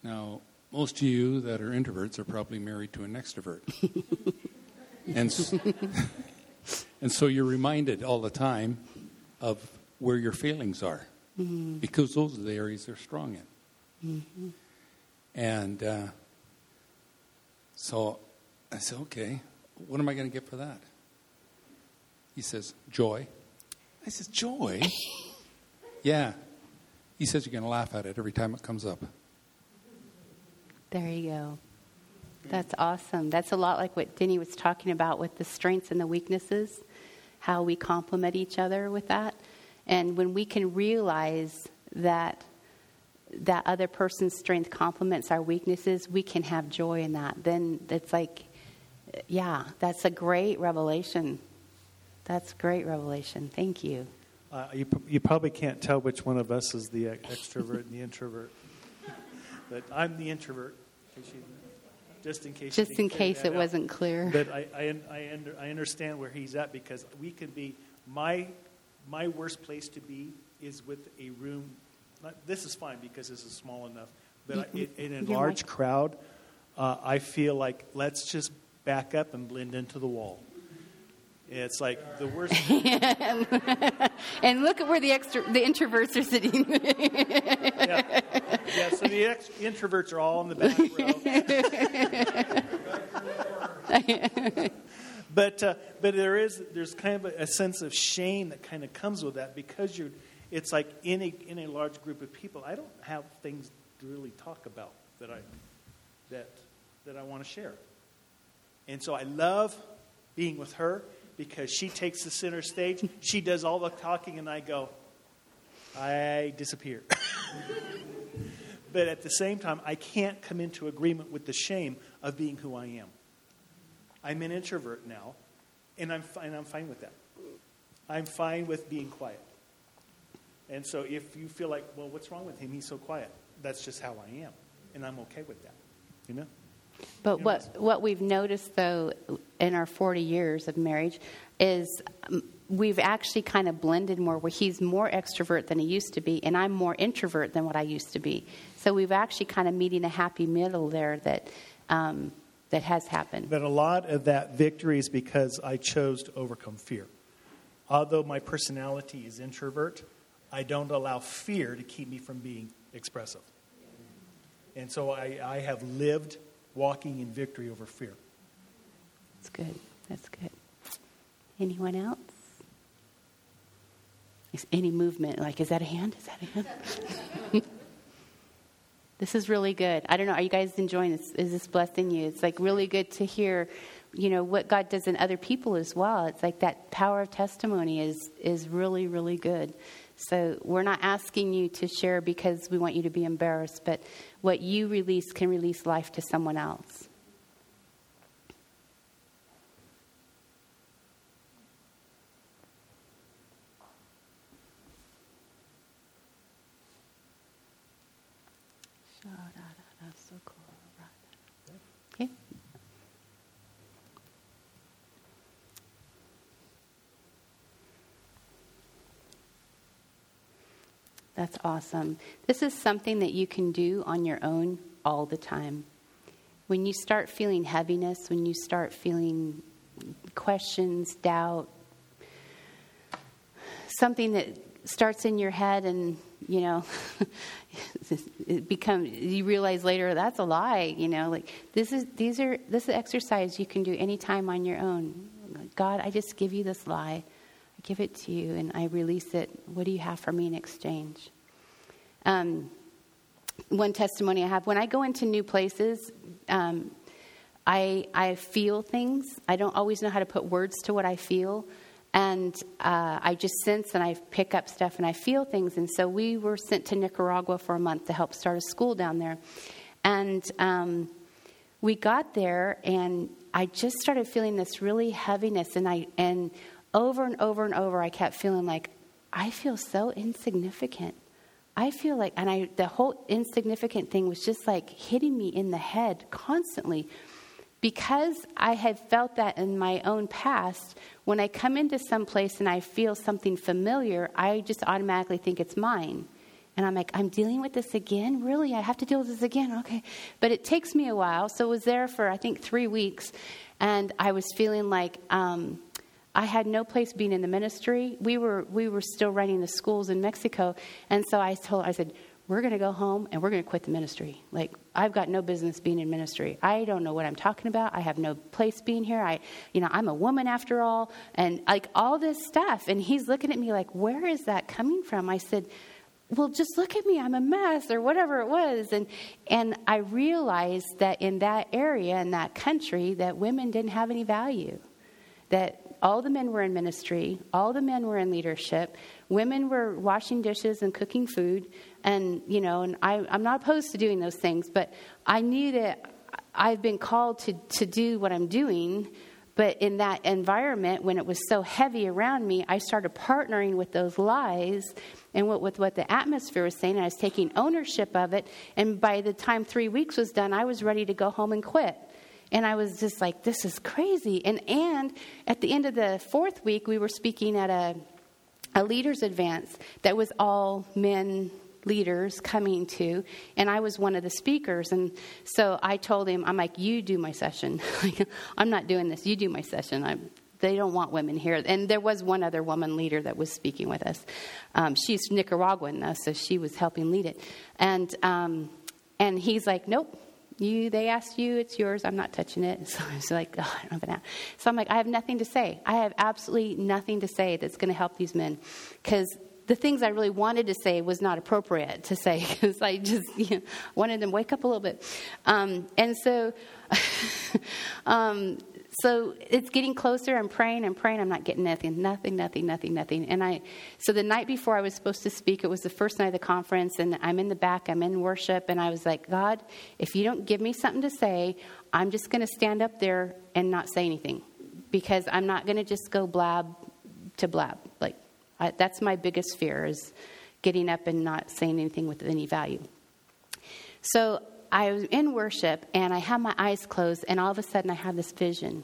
Now, most of you that are introverts are probably married to an extrovert. and, s- and so you're reminded all the time of where your feelings are because those are the areas they're strong in. And uh, so I said, okay, what am I going to get for that? He says, joy. I says, joy? yeah. He says, you're going to laugh at it every time it comes up. There you go. That's awesome. That's a lot like what Denny was talking about with the strengths and the weaknesses, how we complement each other with that. And when we can realize that that other person's strength complements our weaknesses, we can have joy in that. Then it's like, yeah, that's a great revelation. That's great revelation. Thank you. Uh, you, you probably can't tell which one of us is the extrovert and the introvert. But I'm the introvert, in case you- just in case. Just in case it out. wasn't clear. But I, I, I, under, I understand where he's at because we can be, my, my worst place to be is with a room. Not, this is fine because this is small enough. But I, You- in, in a your large mic. crowd, uh, I feel like let's just back up and blend into the wall. It's like the worst. And look at where the extra, the introverts are sitting. yeah. yeah, so the ex- introverts are all in the back row. but uh, but there is there's kind of a, a sense of shame that kind of comes with that because you're it's like in a in a large group of people I don't have things to really talk about that I that that I want to share. And so I love being with her because she takes the center stage. She does all the talking, and I go, I disappear. but at the same time, I can't come into agreement with the shame of being who I am. I'm an introvert now, and I'm, and I'm fine with that. I'm fine with being quiet. And so if you feel like, well, what's wrong with him? He's so quiet. That's just how I am. And I'm okay with that. You know? But what, what we've noticed, though, in our 40 years of marriage, is um, we've actually kind of blended more, where he's more extrovert than he used to be, and I'm more introvert than what I used to be. So we've actually kind of meeting a happy middle there that, um, that has happened. But a lot of that victory is because I chose to overcome fear. Although my personality is introvert, I don't allow fear to keep me from being expressive. And so I, I have lived walking in victory over fear. That's good. That's good. Anyone else? Is any movement? Like, is that a hand? Is that a hand? this is really good. I don't know. Are you guys enjoying this? Is this blessing you? It's like really good to hear, you know, what God does in other people as well. It's like that power of testimony is is really really good. So we're not asking you to share because we want you to be embarrassed, but what you release can release life to someone else. That's awesome. This is something that you can do on your own all the time. When you start feeling heaviness, when you start feeling questions, doubt, something that starts in your head and you know it becomes you realize later that's a lie you know like this is these are this is exercise you can do anytime on your own god i just give you this lie give it to you and i release it what do you have for me in exchange um, one testimony i have when i go into new places um, I, I feel things i don't always know how to put words to what i feel and uh, I just sense and I pick up stuff and I feel things. And so we were sent to Nicaragua for a month to help start a school down there. And um, we got there, and I just started feeling this really heaviness. And I and over and over and over, I kept feeling like I feel so insignificant. I feel like, and I the whole insignificant thing was just like hitting me in the head constantly because I had felt that in my own past, when I come into some place and I feel something familiar, I just automatically think it's mine. And I'm like, I'm dealing with this again? Really? I have to deal with this again? Okay. But it takes me a while. So it was there for, I think, three weeks. And I was feeling like um, I had no place being in the ministry. We were, we were still running the schools in Mexico. And so I told, I said, we're going to go home and we're going to quit the ministry. Like, I've got no business being in ministry. I don't know what I'm talking about. I have no place being here. I, you know, I'm a woman after all, and like all this stuff. And he's looking at me like, where is that coming from? I said, well, just look at me. I'm a mess, or whatever it was. And and I realized that in that area, in that country, that women didn't have any value. That all the men were in ministry, all the men were in leadership, women were washing dishes and cooking food. And you know and I, i'm not opposed to doing those things but i knew that i've been called to, to do what i'm doing. But in that environment when it was so heavy around me i started partnering with those lies and what, with what the atmosphere was saying. And i was taking ownership of it. And by the time three weeks was done i was ready to go home and quit and I was just like, this is crazy. And and at the end of the fourth week, we were speaking at a a leaders advance that was all men leaders coming to. And i was one of the speakers. And so i told him i'm like you do my session. I'm not doing this. You do my session. I'm they don't want women here. And there was one other woman leader that was speaking with us. Um, she's nicaraguan though so she was helping lead it. And um, and he's like nope you they asked you it's yours i'm not touching it so i was like oh, i don't an out. so i'm like i have nothing to say i have absolutely nothing to say that's going to help these men because the things I really wanted to say was not appropriate to say because I just you know, wanted them to wake up a little bit. Um, and so, um, so it's getting closer. I'm praying, I'm praying, I'm not getting nothing, nothing, nothing, nothing, nothing. And I, so the night before I was supposed to speak, it was the first night of the conference, and I'm in the back, I'm in worship, and I was like, God, if you don't give me something to say, I'm just going to stand up there and not say anything because I'm not going to just go blab to blab. Like, I, that's my biggest fear is getting up and not saying anything with any value. So I was in worship and I had my eyes closed, and all of a sudden I had this vision.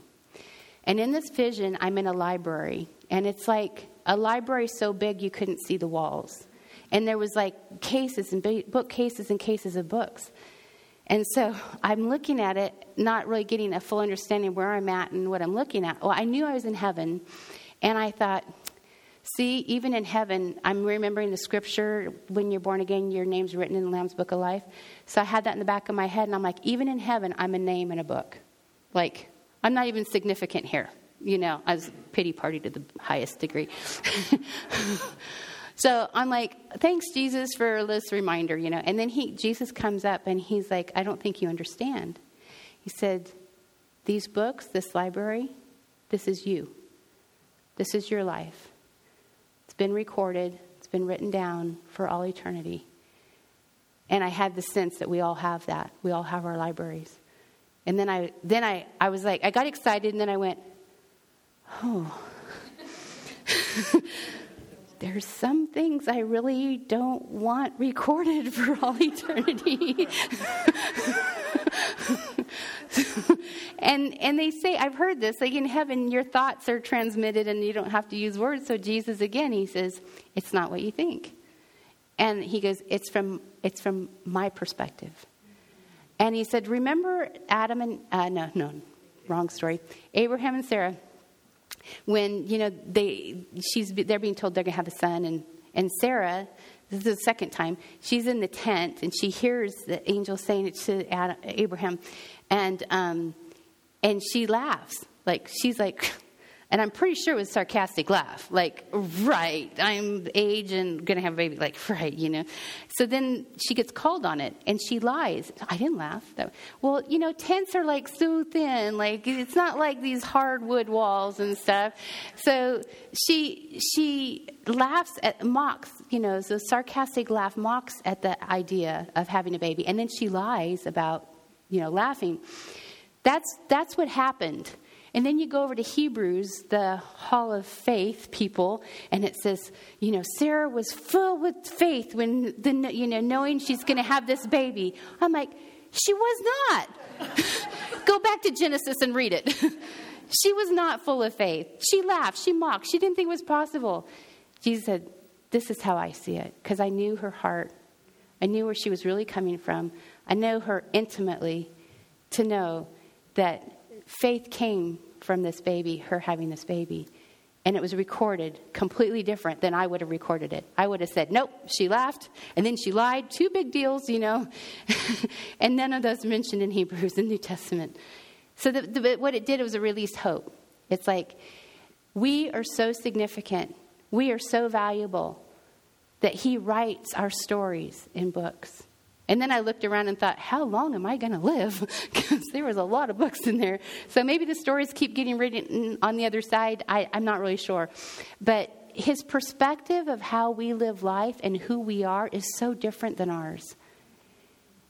And in this vision, I'm in a library, and it's like a library so big you couldn't see the walls. And there was like cases and bookcases and cases of books. And so I'm looking at it, not really getting a full understanding where I'm at and what I'm looking at. Well, I knew I was in heaven, and I thought, See, even in heaven, I'm remembering the scripture when you're born again, your name's written in the Lamb's Book of Life. So I had that in the back of my head, and I'm like, even in heaven, I'm a name in a book. Like, I'm not even significant here. You know, I was pity party to the highest degree. so I'm like, thanks, Jesus, for this reminder, you know. And then he, Jesus comes up and he's like, I don't think you understand. He said, These books, this library, this is you. This is your life been recorded, it's been written down for all eternity. And I had the sense that we all have that. We all have our libraries. And then I then I, I was like, I got excited and then I went, oh. There's some things I really don't want recorded for all eternity. and and they say I've heard this like in heaven your thoughts are transmitted and you don't have to use words. So Jesus again he says it's not what you think, and he goes it's from it's from my perspective. And he said, remember Adam and uh, no no wrong story Abraham and Sarah when you know they she's they're being told they're going to have a son and and Sarah this is the second time. She's in the tent and she hears the angel saying it to Abraham, and um, and she laughs like she's like, and I'm pretty sure it was sarcastic laugh, like right, I'm age and gonna have a baby, like right, you know. So then she gets called on it and she lies. I didn't laugh. Well, you know, tents are like so thin, like it's not like these hardwood walls and stuff. So she she laughs at mocks you know, the sarcastic laugh mocks at the idea of having a baby, and then she lies about, you know, laughing. That's, that's what happened. And then you go over to Hebrews, the Hall of Faith people, and it says, you know, Sarah was full with faith when, the, you know, knowing she's going to have this baby. I'm like, she was not. go back to Genesis and read it. she was not full of faith. She laughed. She mocked. She didn't think it was possible. Jesus said, this is how I see it because I knew her heart. I knew where she was really coming from. I know her intimately to know that faith came from this baby, her having this baby. And it was recorded completely different than I would have recorded it. I would have said, nope, she laughed, and then she lied. Two big deals, you know. and none of those mentioned in Hebrews, in New Testament. So the, the, what it did was it released hope. It's like, we are so significant we are so valuable that He writes our stories in books. And then I looked around and thought, how long am I going to live? Because there was a lot of books in there. So maybe the stories keep getting written on the other side. I, I'm not really sure. But his perspective of how we live life and who we are is so different than ours.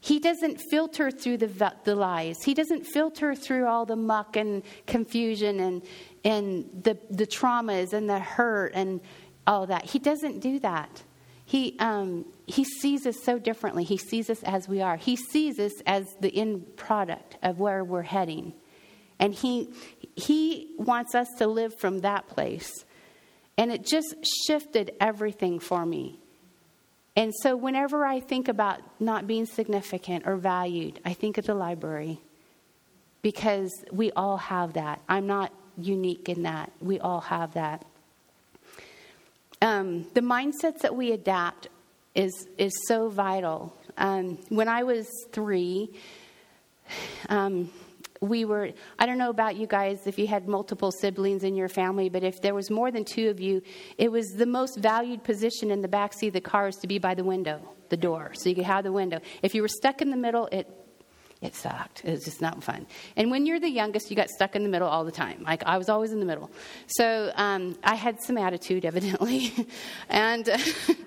He doesn't filter through the, the lies. He doesn't filter through all the muck and confusion and, and the, the traumas and the hurt and all that. He doesn't do that. He, um, he sees us so differently. He sees us as we are. He sees us as the end product of where we're heading. And he, he wants us to live from that place. And it just shifted everything for me. And so, whenever I think about not being significant or valued, I think of the library because we all have that. I'm not unique in that. We all have that. Um, the mindsets that we adapt is, is so vital. Um, when I was three, um, we were, I don't know about you guys if you had multiple siblings in your family, but if there was more than two of you, it was the most valued position in the back seat of the car is to be by the window, the door, so you could have the window. If you were stuck in the middle, it It sucked. It was just not fun. And when you're the youngest, you got stuck in the middle all the time. Like I was always in the middle. So um, I had some attitude, evidently, and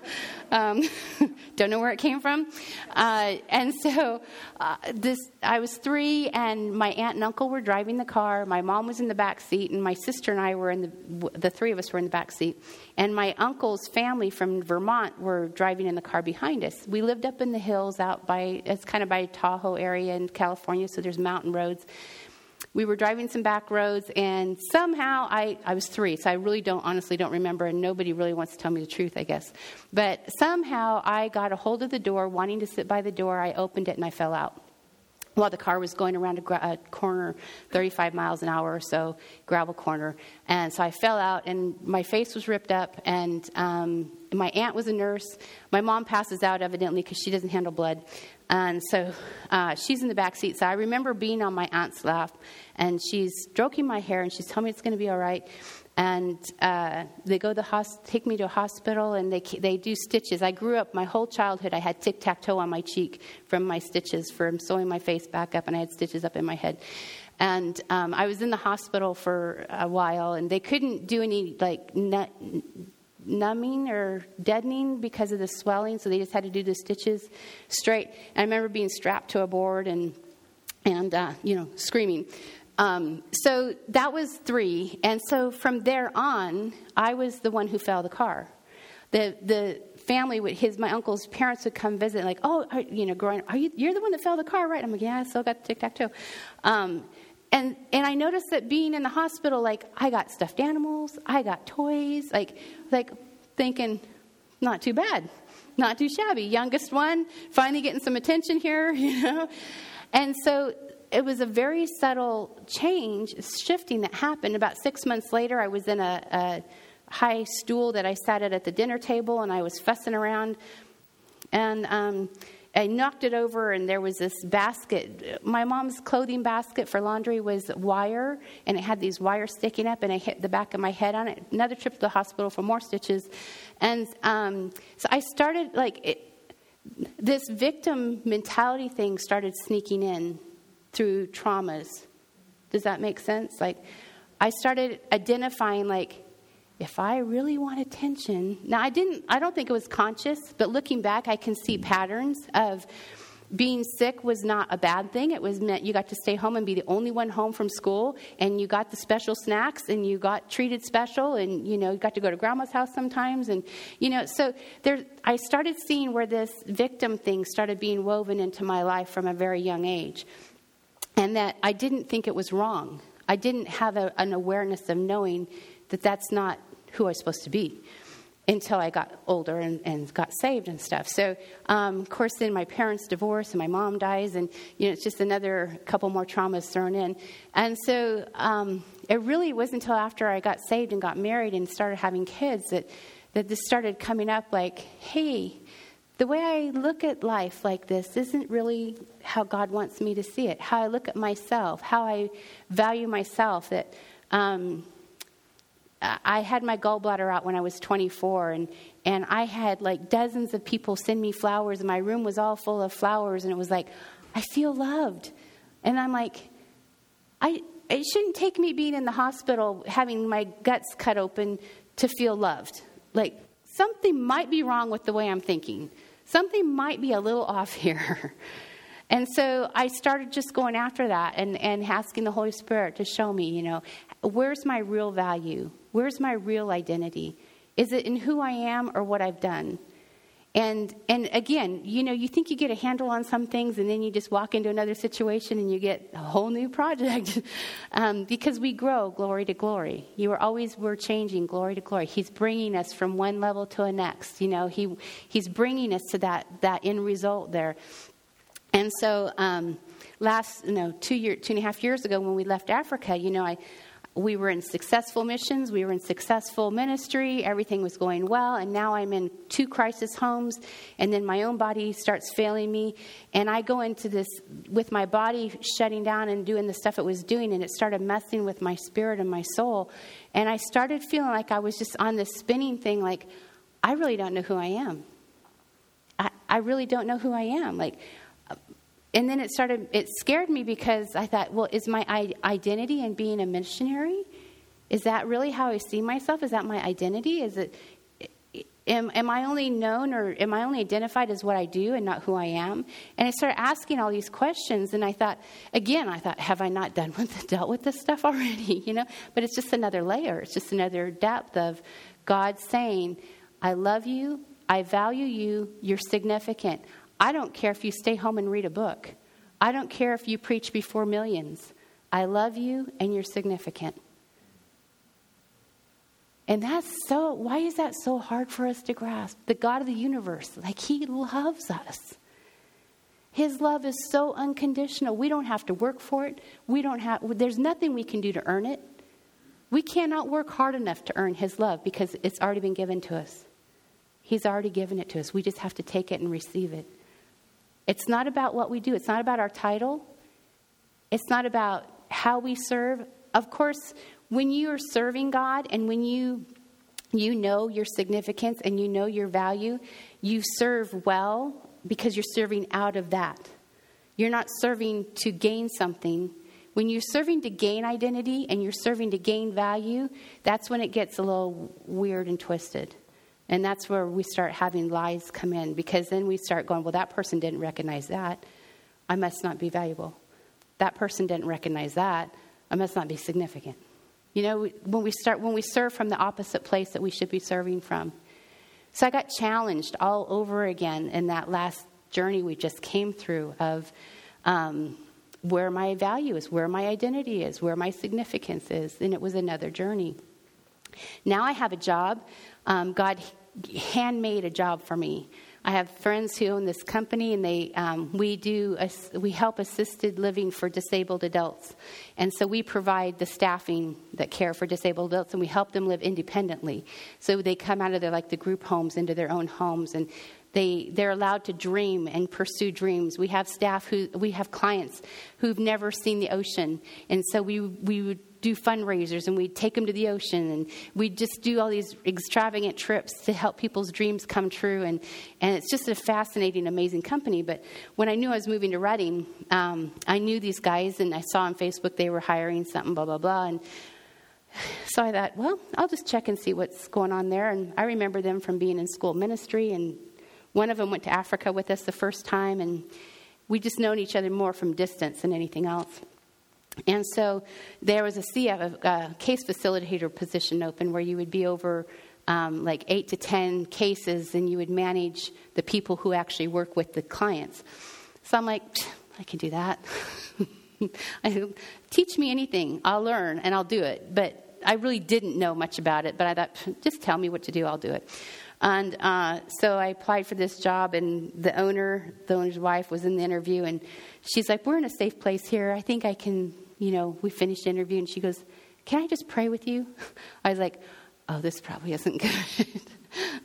um, don't know where it came from. Uh, and so uh, this, I was three, and my aunt and uncle were driving the car. My mom was in the back seat, and my sister and I were in the. The three of us were in the back seat, and my uncle's family from Vermont were driving in the car behind us. We lived up in the hills out by. It's kind of by Tahoe area California, so there's mountain roads. We were driving some back roads, and somehow I, I was three, so I really don't, honestly, don't remember, and nobody really wants to tell me the truth, I guess. But somehow I got a hold of the door, wanting to sit by the door. I opened it, and I fell out while the car was going around a, a, corner 35 miles an hour or so gravel corner and so i fell out and my face was ripped up and um, my aunt was a nurse my mom passes out evidently because she doesn't handle blood and so uh, she's in the back seat so i remember being on my aunt's lap and she's stroking my hair and she's telling me it's going to be all right and uh, they go to the hos- take me to a hospital and they they do stitches. I grew up my whole childhood. I had tic tac toe on my cheek from my stitches from sewing my face back up, and I had stitches up in my head. And um, I was in the hospital for a while, and they couldn't do any like numbing or deadening because of the swelling, so they just had to do the stitches straight. And I remember being strapped to a board and and uh, you know screaming. Um, so that was three, and so from there on, I was the one who fell the car. The the family would his my uncle's parents would come visit, like, oh, are, you know, growing, are you you're the one that fell the car, right? I'm like, yeah, I still got tic tac toe. Um, and and I noticed that being in the hospital, like, I got stuffed animals, I got toys, like like thinking, not too bad, not too shabby. Youngest one, finally getting some attention here, you know. And so it was a very subtle change, shifting that happened. About six months later, I was in a, a high stool that I sat at at the dinner table, and I was fussing around. And um, I knocked it over, and there was this basket. My mom's clothing basket for laundry was wire, and it had these wires sticking up, and I hit the back of my head on it. Another trip to the hospital for more stitches. And um, so I started, like, it, this victim mentality thing started sneaking in through traumas. Does that make sense? Like, I started identifying, like, if I really want attention. Now, I didn't, I don't think it was conscious, but looking back, I can see patterns of being sick was not a bad thing. It was meant you got to stay home and be the only one home from school, and you got the special snacks, and you got treated special, and you know you got to go to grandma's house sometimes, and you know. So there, I started seeing where this victim thing started being woven into my life from a very young age and that I didn't think it was wrong. I didn't have a, an awareness of knowing that that's not who I was supposed to be until I got older and, and got saved and stuff. So, um, of course, then my parents divorce and my mom dies, and you know it's just another couple more traumas thrown in. And so, um, it really wasn't until after I got saved and got married and started having kids that that this started coming up. Like, hey, the way I look at life like this isn't really how God wants me to see it. How I look at myself, how I value myself. That um, I had my gallbladder out when I was 24, and and I had like dozens of people send me flowers, and my room was all full of flowers, and it was like, I feel loved, and I'm like, I it shouldn't take me being in the hospital having my guts cut open to feel loved. Like something might be wrong with the way I'm thinking something might be a little off here. And so I started just going after that and, and asking the Holy Spirit to show me, you know, where's my real value? Where's my real identity? Is it in who I am or what I've done? And and again, you know, you think you get a handle on some things, and then you just walk into another situation and you get a whole new project, um, because we grow glory to glory. You are always we're changing glory to glory. He's bringing us from one level to a next. You know, he he's bringing us to that that end result there. And so, um, last you know two year two and a half years ago when we left Africa, you know, I we were in successful missions, we were in successful ministry, everything was going well, and now I'm in two crisis homes, and then my own body starts failing me, and I go into this with my body shutting down and doing the stuff it was doing, and it started messing with my spirit and my soul, and I started feeling like I was just on this spinning thing, like I really don't know who I am. I, I really don't know who I am. Like and then it started, it scared me because I thought, well, is my I- identity in being a missionary? Is that really how I see myself? Is that my identity? Is it, am, am I only known or am I only identified as what I do and not who I am? And I started asking all these questions, and I thought, again, I thought, have I not done with dealt with this stuff already? You know, but it's just another layer. It's just another depth of God saying, I love you, I value you, you're significant. I don't care if you stay home and read a book. I don't care if you preach before millions. I love you and you're significant. And that's so, why is that so hard for us to grasp? The God of the universe, like He loves us. His love is so unconditional. We don't have to work for it. We don't have, there's nothing we can do to earn it. We cannot work hard enough to earn His love because it's already been given to us. He's already given it to us. We just have to take it and receive it. It's not about what we do, it's not about our title, it's not about how we serve. Of course, when you are serving God and when you you know your significance and you know your value, you serve well because you're serving out of that. You're not serving to gain something. When you're serving to gain identity and you're serving to gain value, that's when it gets a little weird and twisted. And that's where we start having lies come in because then we start going, well, that person didn't recognize that. I must not be valuable. That person didn't recognize that. I must not be significant. You know, when we start, when we serve from the opposite place that we should be serving from. So I got challenged all over again in that last journey we just came through of um, where my value is, where my identity is, where my significance is. And it was another journey. Now I have a job. Um, God handmade a job for me. I have friends who own this company, and they um, we do we help assisted living for disabled adults, and so we provide the staffing that care for disabled adults, and we help them live independently. So they come out of their like the group homes into their own homes, and they they're allowed to dream and pursue dreams. We have staff who we have clients who've never seen the ocean, and so we we would do fundraisers and we'd take them to the ocean and we'd just do all these extravagant trips to help people's dreams come true. And, and it's just a fascinating, amazing company. But when I knew I was moving to Redding, um, I knew these guys and I saw on Facebook they were hiring something, blah, blah, blah. And so I thought, well, I'll just check and see what's going on there. And I remember them from being in school ministry. And one of them went to Africa with us the first time. And we just known each other more from distance than anything else. And so there was a CF, a case facilitator position open where you would be over um, like eight to ten cases and you would manage the people who actually work with the clients. So I'm like, I can do that. I, Teach me anything, I'll learn and I'll do it. But I really didn't know much about it, but I thought, just tell me what to do, I'll do it. And uh, so I applied for this job, and the owner, the owner's wife, was in the interview, and she's like, "We're in a safe place here. I think I can you know, we finished the interview and she goes, Can I just pray with you? I was like, Oh, this probably isn't good.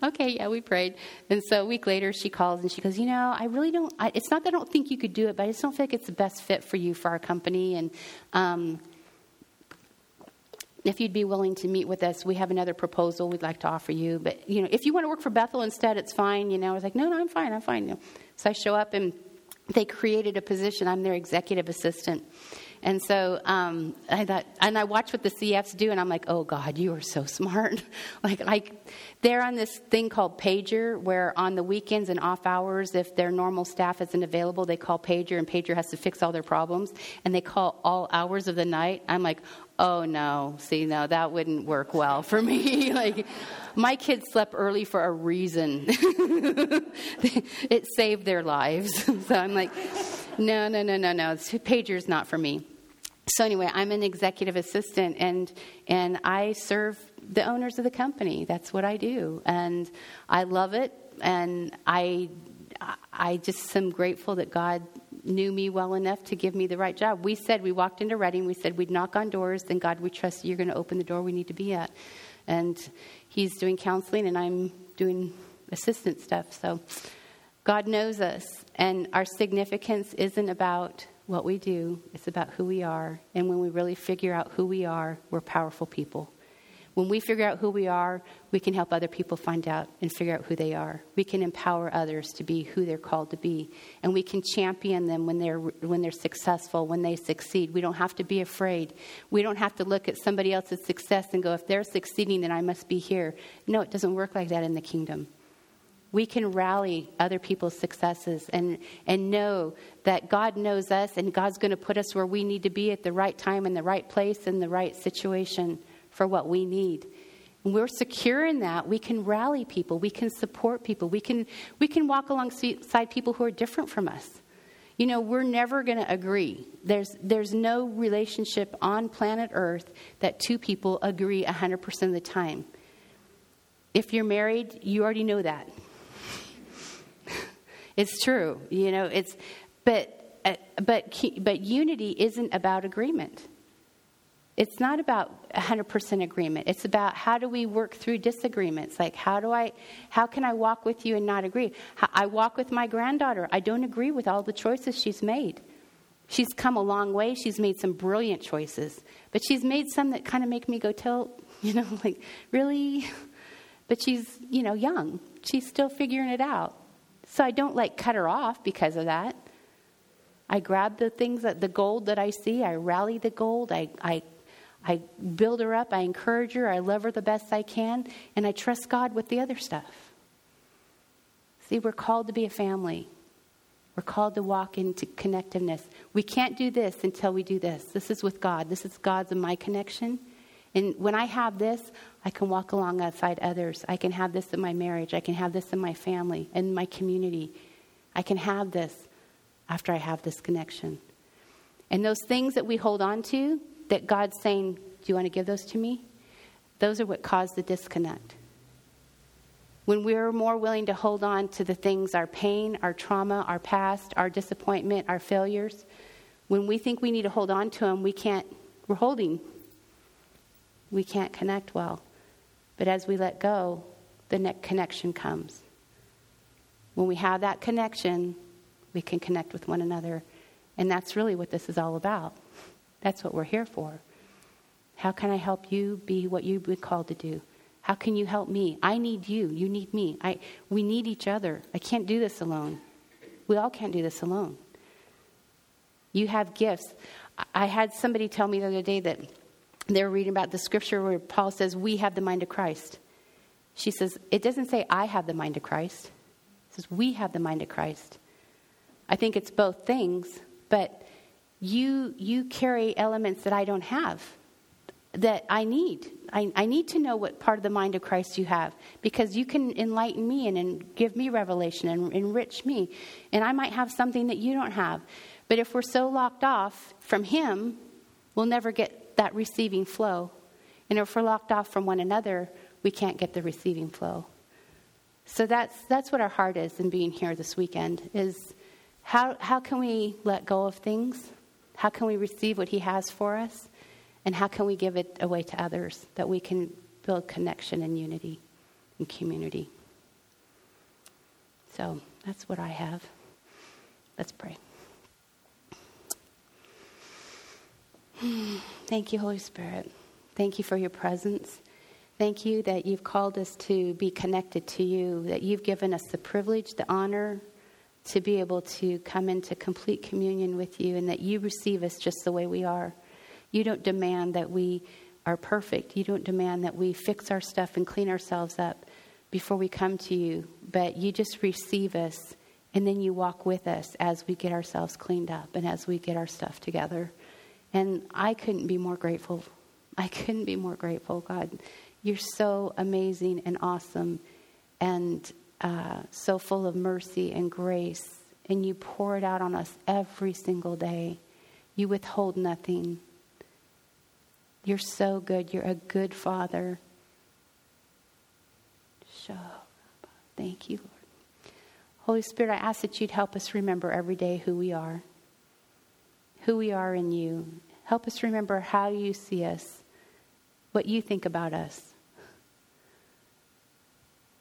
okay, yeah, we prayed. And so a week later, she calls and she goes, You know, I really don't, I, it's not that I don't think you could do it, but I just don't feel like it's the best fit for you for our company. And, um, if you'd be willing to meet with us, we have another proposal we'd like to offer you. But you know, if you want to work for Bethel instead, it's fine. You know, I was like, no, no, I'm fine, I'm fine. So I show up and they created a position. I'm their executive assistant, and so um, I thought, and I watched what the CFs do, and I'm like, oh God, you are so smart. like, like they're on this thing called Pager, where on the weekends and off hours, if their normal staff isn't available, they call Pager, and Pager has to fix all their problems, and they call all hours of the night. I'm like, oh no, see, no, that wouldn't work well for me. like, my kids slept early for a reason. it saved their lives. so I'm like, no, no, no, no, no. Pager's not for me. So anyway, I'm an executive assistant, and and I serve the owners of the company. That's what I do, and I love it. And I I just am grateful that God knew me well enough to give me the right job. We said we walked into Redding. We said we'd knock on doors. Then God, we trust you're going to open the door we need to be at. And He's doing counseling, and I'm doing assistant stuff. So God knows us, and our significance isn't about what we do, it's about who we are. And when we really figure out who we are, we're powerful people. When we figure out who we are, we can help other people find out and figure out who they are. We can empower others to be who they're called to be, and we can champion them when they're when they're successful, when they succeed. We don't have to be afraid. We don't have to look at somebody else's success and go, "If they're succeeding, then I must be here." No, it doesn't work like that in the kingdom we can rally other people's successes and, and know that God knows us and God's going to put us where we need to be at the right time, in the right place, in the right situation for what we need. We're secure in that. We can rally people, we can support people, we can, we can walk alongside people who are different from us. You know, we're never going to agree. There's, there's no relationship on planet Earth that two people agree 100% of the time. If you're married, you already know that it's true, you know. It's but uh, but but unity isn't about agreement. It's not about 100% agreement. It's about how do we work through disagreements? Like how do I how can I walk with you and not agree? I walk with my granddaughter. I don't agree with all the choices she's made. She's come a long way. She's made some brilliant choices, but she's made some that kind of make me go tell, you know, like, really? But she's, you know, young. She's still figuring it out. So I don't like cut her off because of that. I grab the things that the gold that I see, I rally the gold, I, I, I build her up, I encourage her, I love her the best I can, and I trust God with the other stuff. See, we're called to be a family. We're called to walk into connectiveness. We can't do this until we do this. This is with God. This is God's and my connection. And when I have this, I can walk alongside others. I can have this in my marriage. I can have this in my family, in my community. I can have this after I have this connection. And those things that we hold on to, that God's saying, Do you want to give those to me? Those are what cause the disconnect. When we're more willing to hold on to the things, our pain, our trauma, our past, our disappointment, our failures, when we think we need to hold on to them, we can't, we're holding we can't connect well. But as we let go, the next connection comes. When we have that connection, we can connect with one another. And that's really what this is all about. That's what we're here for. How can I help you be what you've been called to do? How can you help me? I need you. You need me. I, we need each other. I can't do this alone. We all can't do this alone. You have gifts. I had somebody tell me the other day that they were reading about the scripture where Paul says, We have the mind of Christ. She says, It doesn't say I have the mind of Christ, it says we have the mind of Christ. I think it's both things, but you, you carry elements that I don't have that I need. I, I, need to know what part of the mind of Christ you have because you can enlighten me and, and give me revelation and enrich me. And I might have something that you don't have. But if we're so locked off from Him, we'll never get that receiving flow. And if we're locked off from one another, we can't get the receiving flow. So that's, that's what our heart is in being here this weekend is how, how can we let go of things? How can we receive what he has for us? And how can we give it away to others that we can build connection and unity and community? So that's what I have. Let's pray. Thank you, Holy Spirit. Thank you for your presence. Thank you that you've called us to be connected to you, that you've given us the privilege, the honor to be able to come into complete communion with you, and that you receive us just the way we are. You don't demand that we are perfect. You don't demand that we fix our stuff and clean ourselves up before we come to you, but you just receive us, and then you walk with us as we get ourselves cleaned up and as we get our stuff together. And I couldn't be more grateful. I couldn't be more grateful, God. You're so amazing and awesome and uh, so full of mercy and grace. And you pour it out on us every single day. You withhold nothing. You're so good. You're a good father. Thank you, Lord. Holy Spirit, I ask that you'd help us remember every day who we are who we are in you. Help us remember how you see us, what you think about us.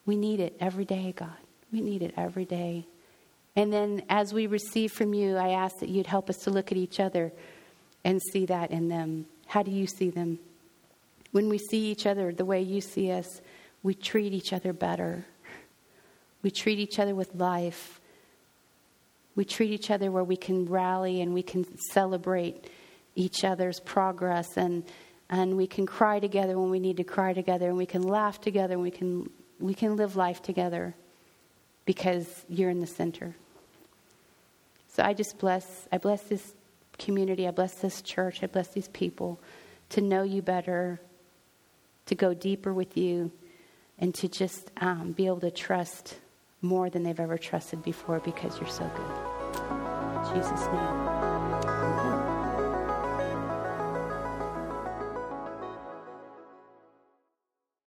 We need it every day, God. We need it every day. And then as we receive from you, I ask that you'd help us to look at each other and see that in them. How do you see them? when we see each other the way you see us, we treat each other better. We treat each other with life. We treat each other where we can rally and we can celebrate each other's progress and and we can cry together when we need to cry together and we can laugh together and we can we can live life together because you're in the center. So I just bless I bless this community, I bless this church, I bless these people to know you better, to go deeper with you, and to just um, be able to trust more than they've ever trusted before because you're so good. In Jesus' name.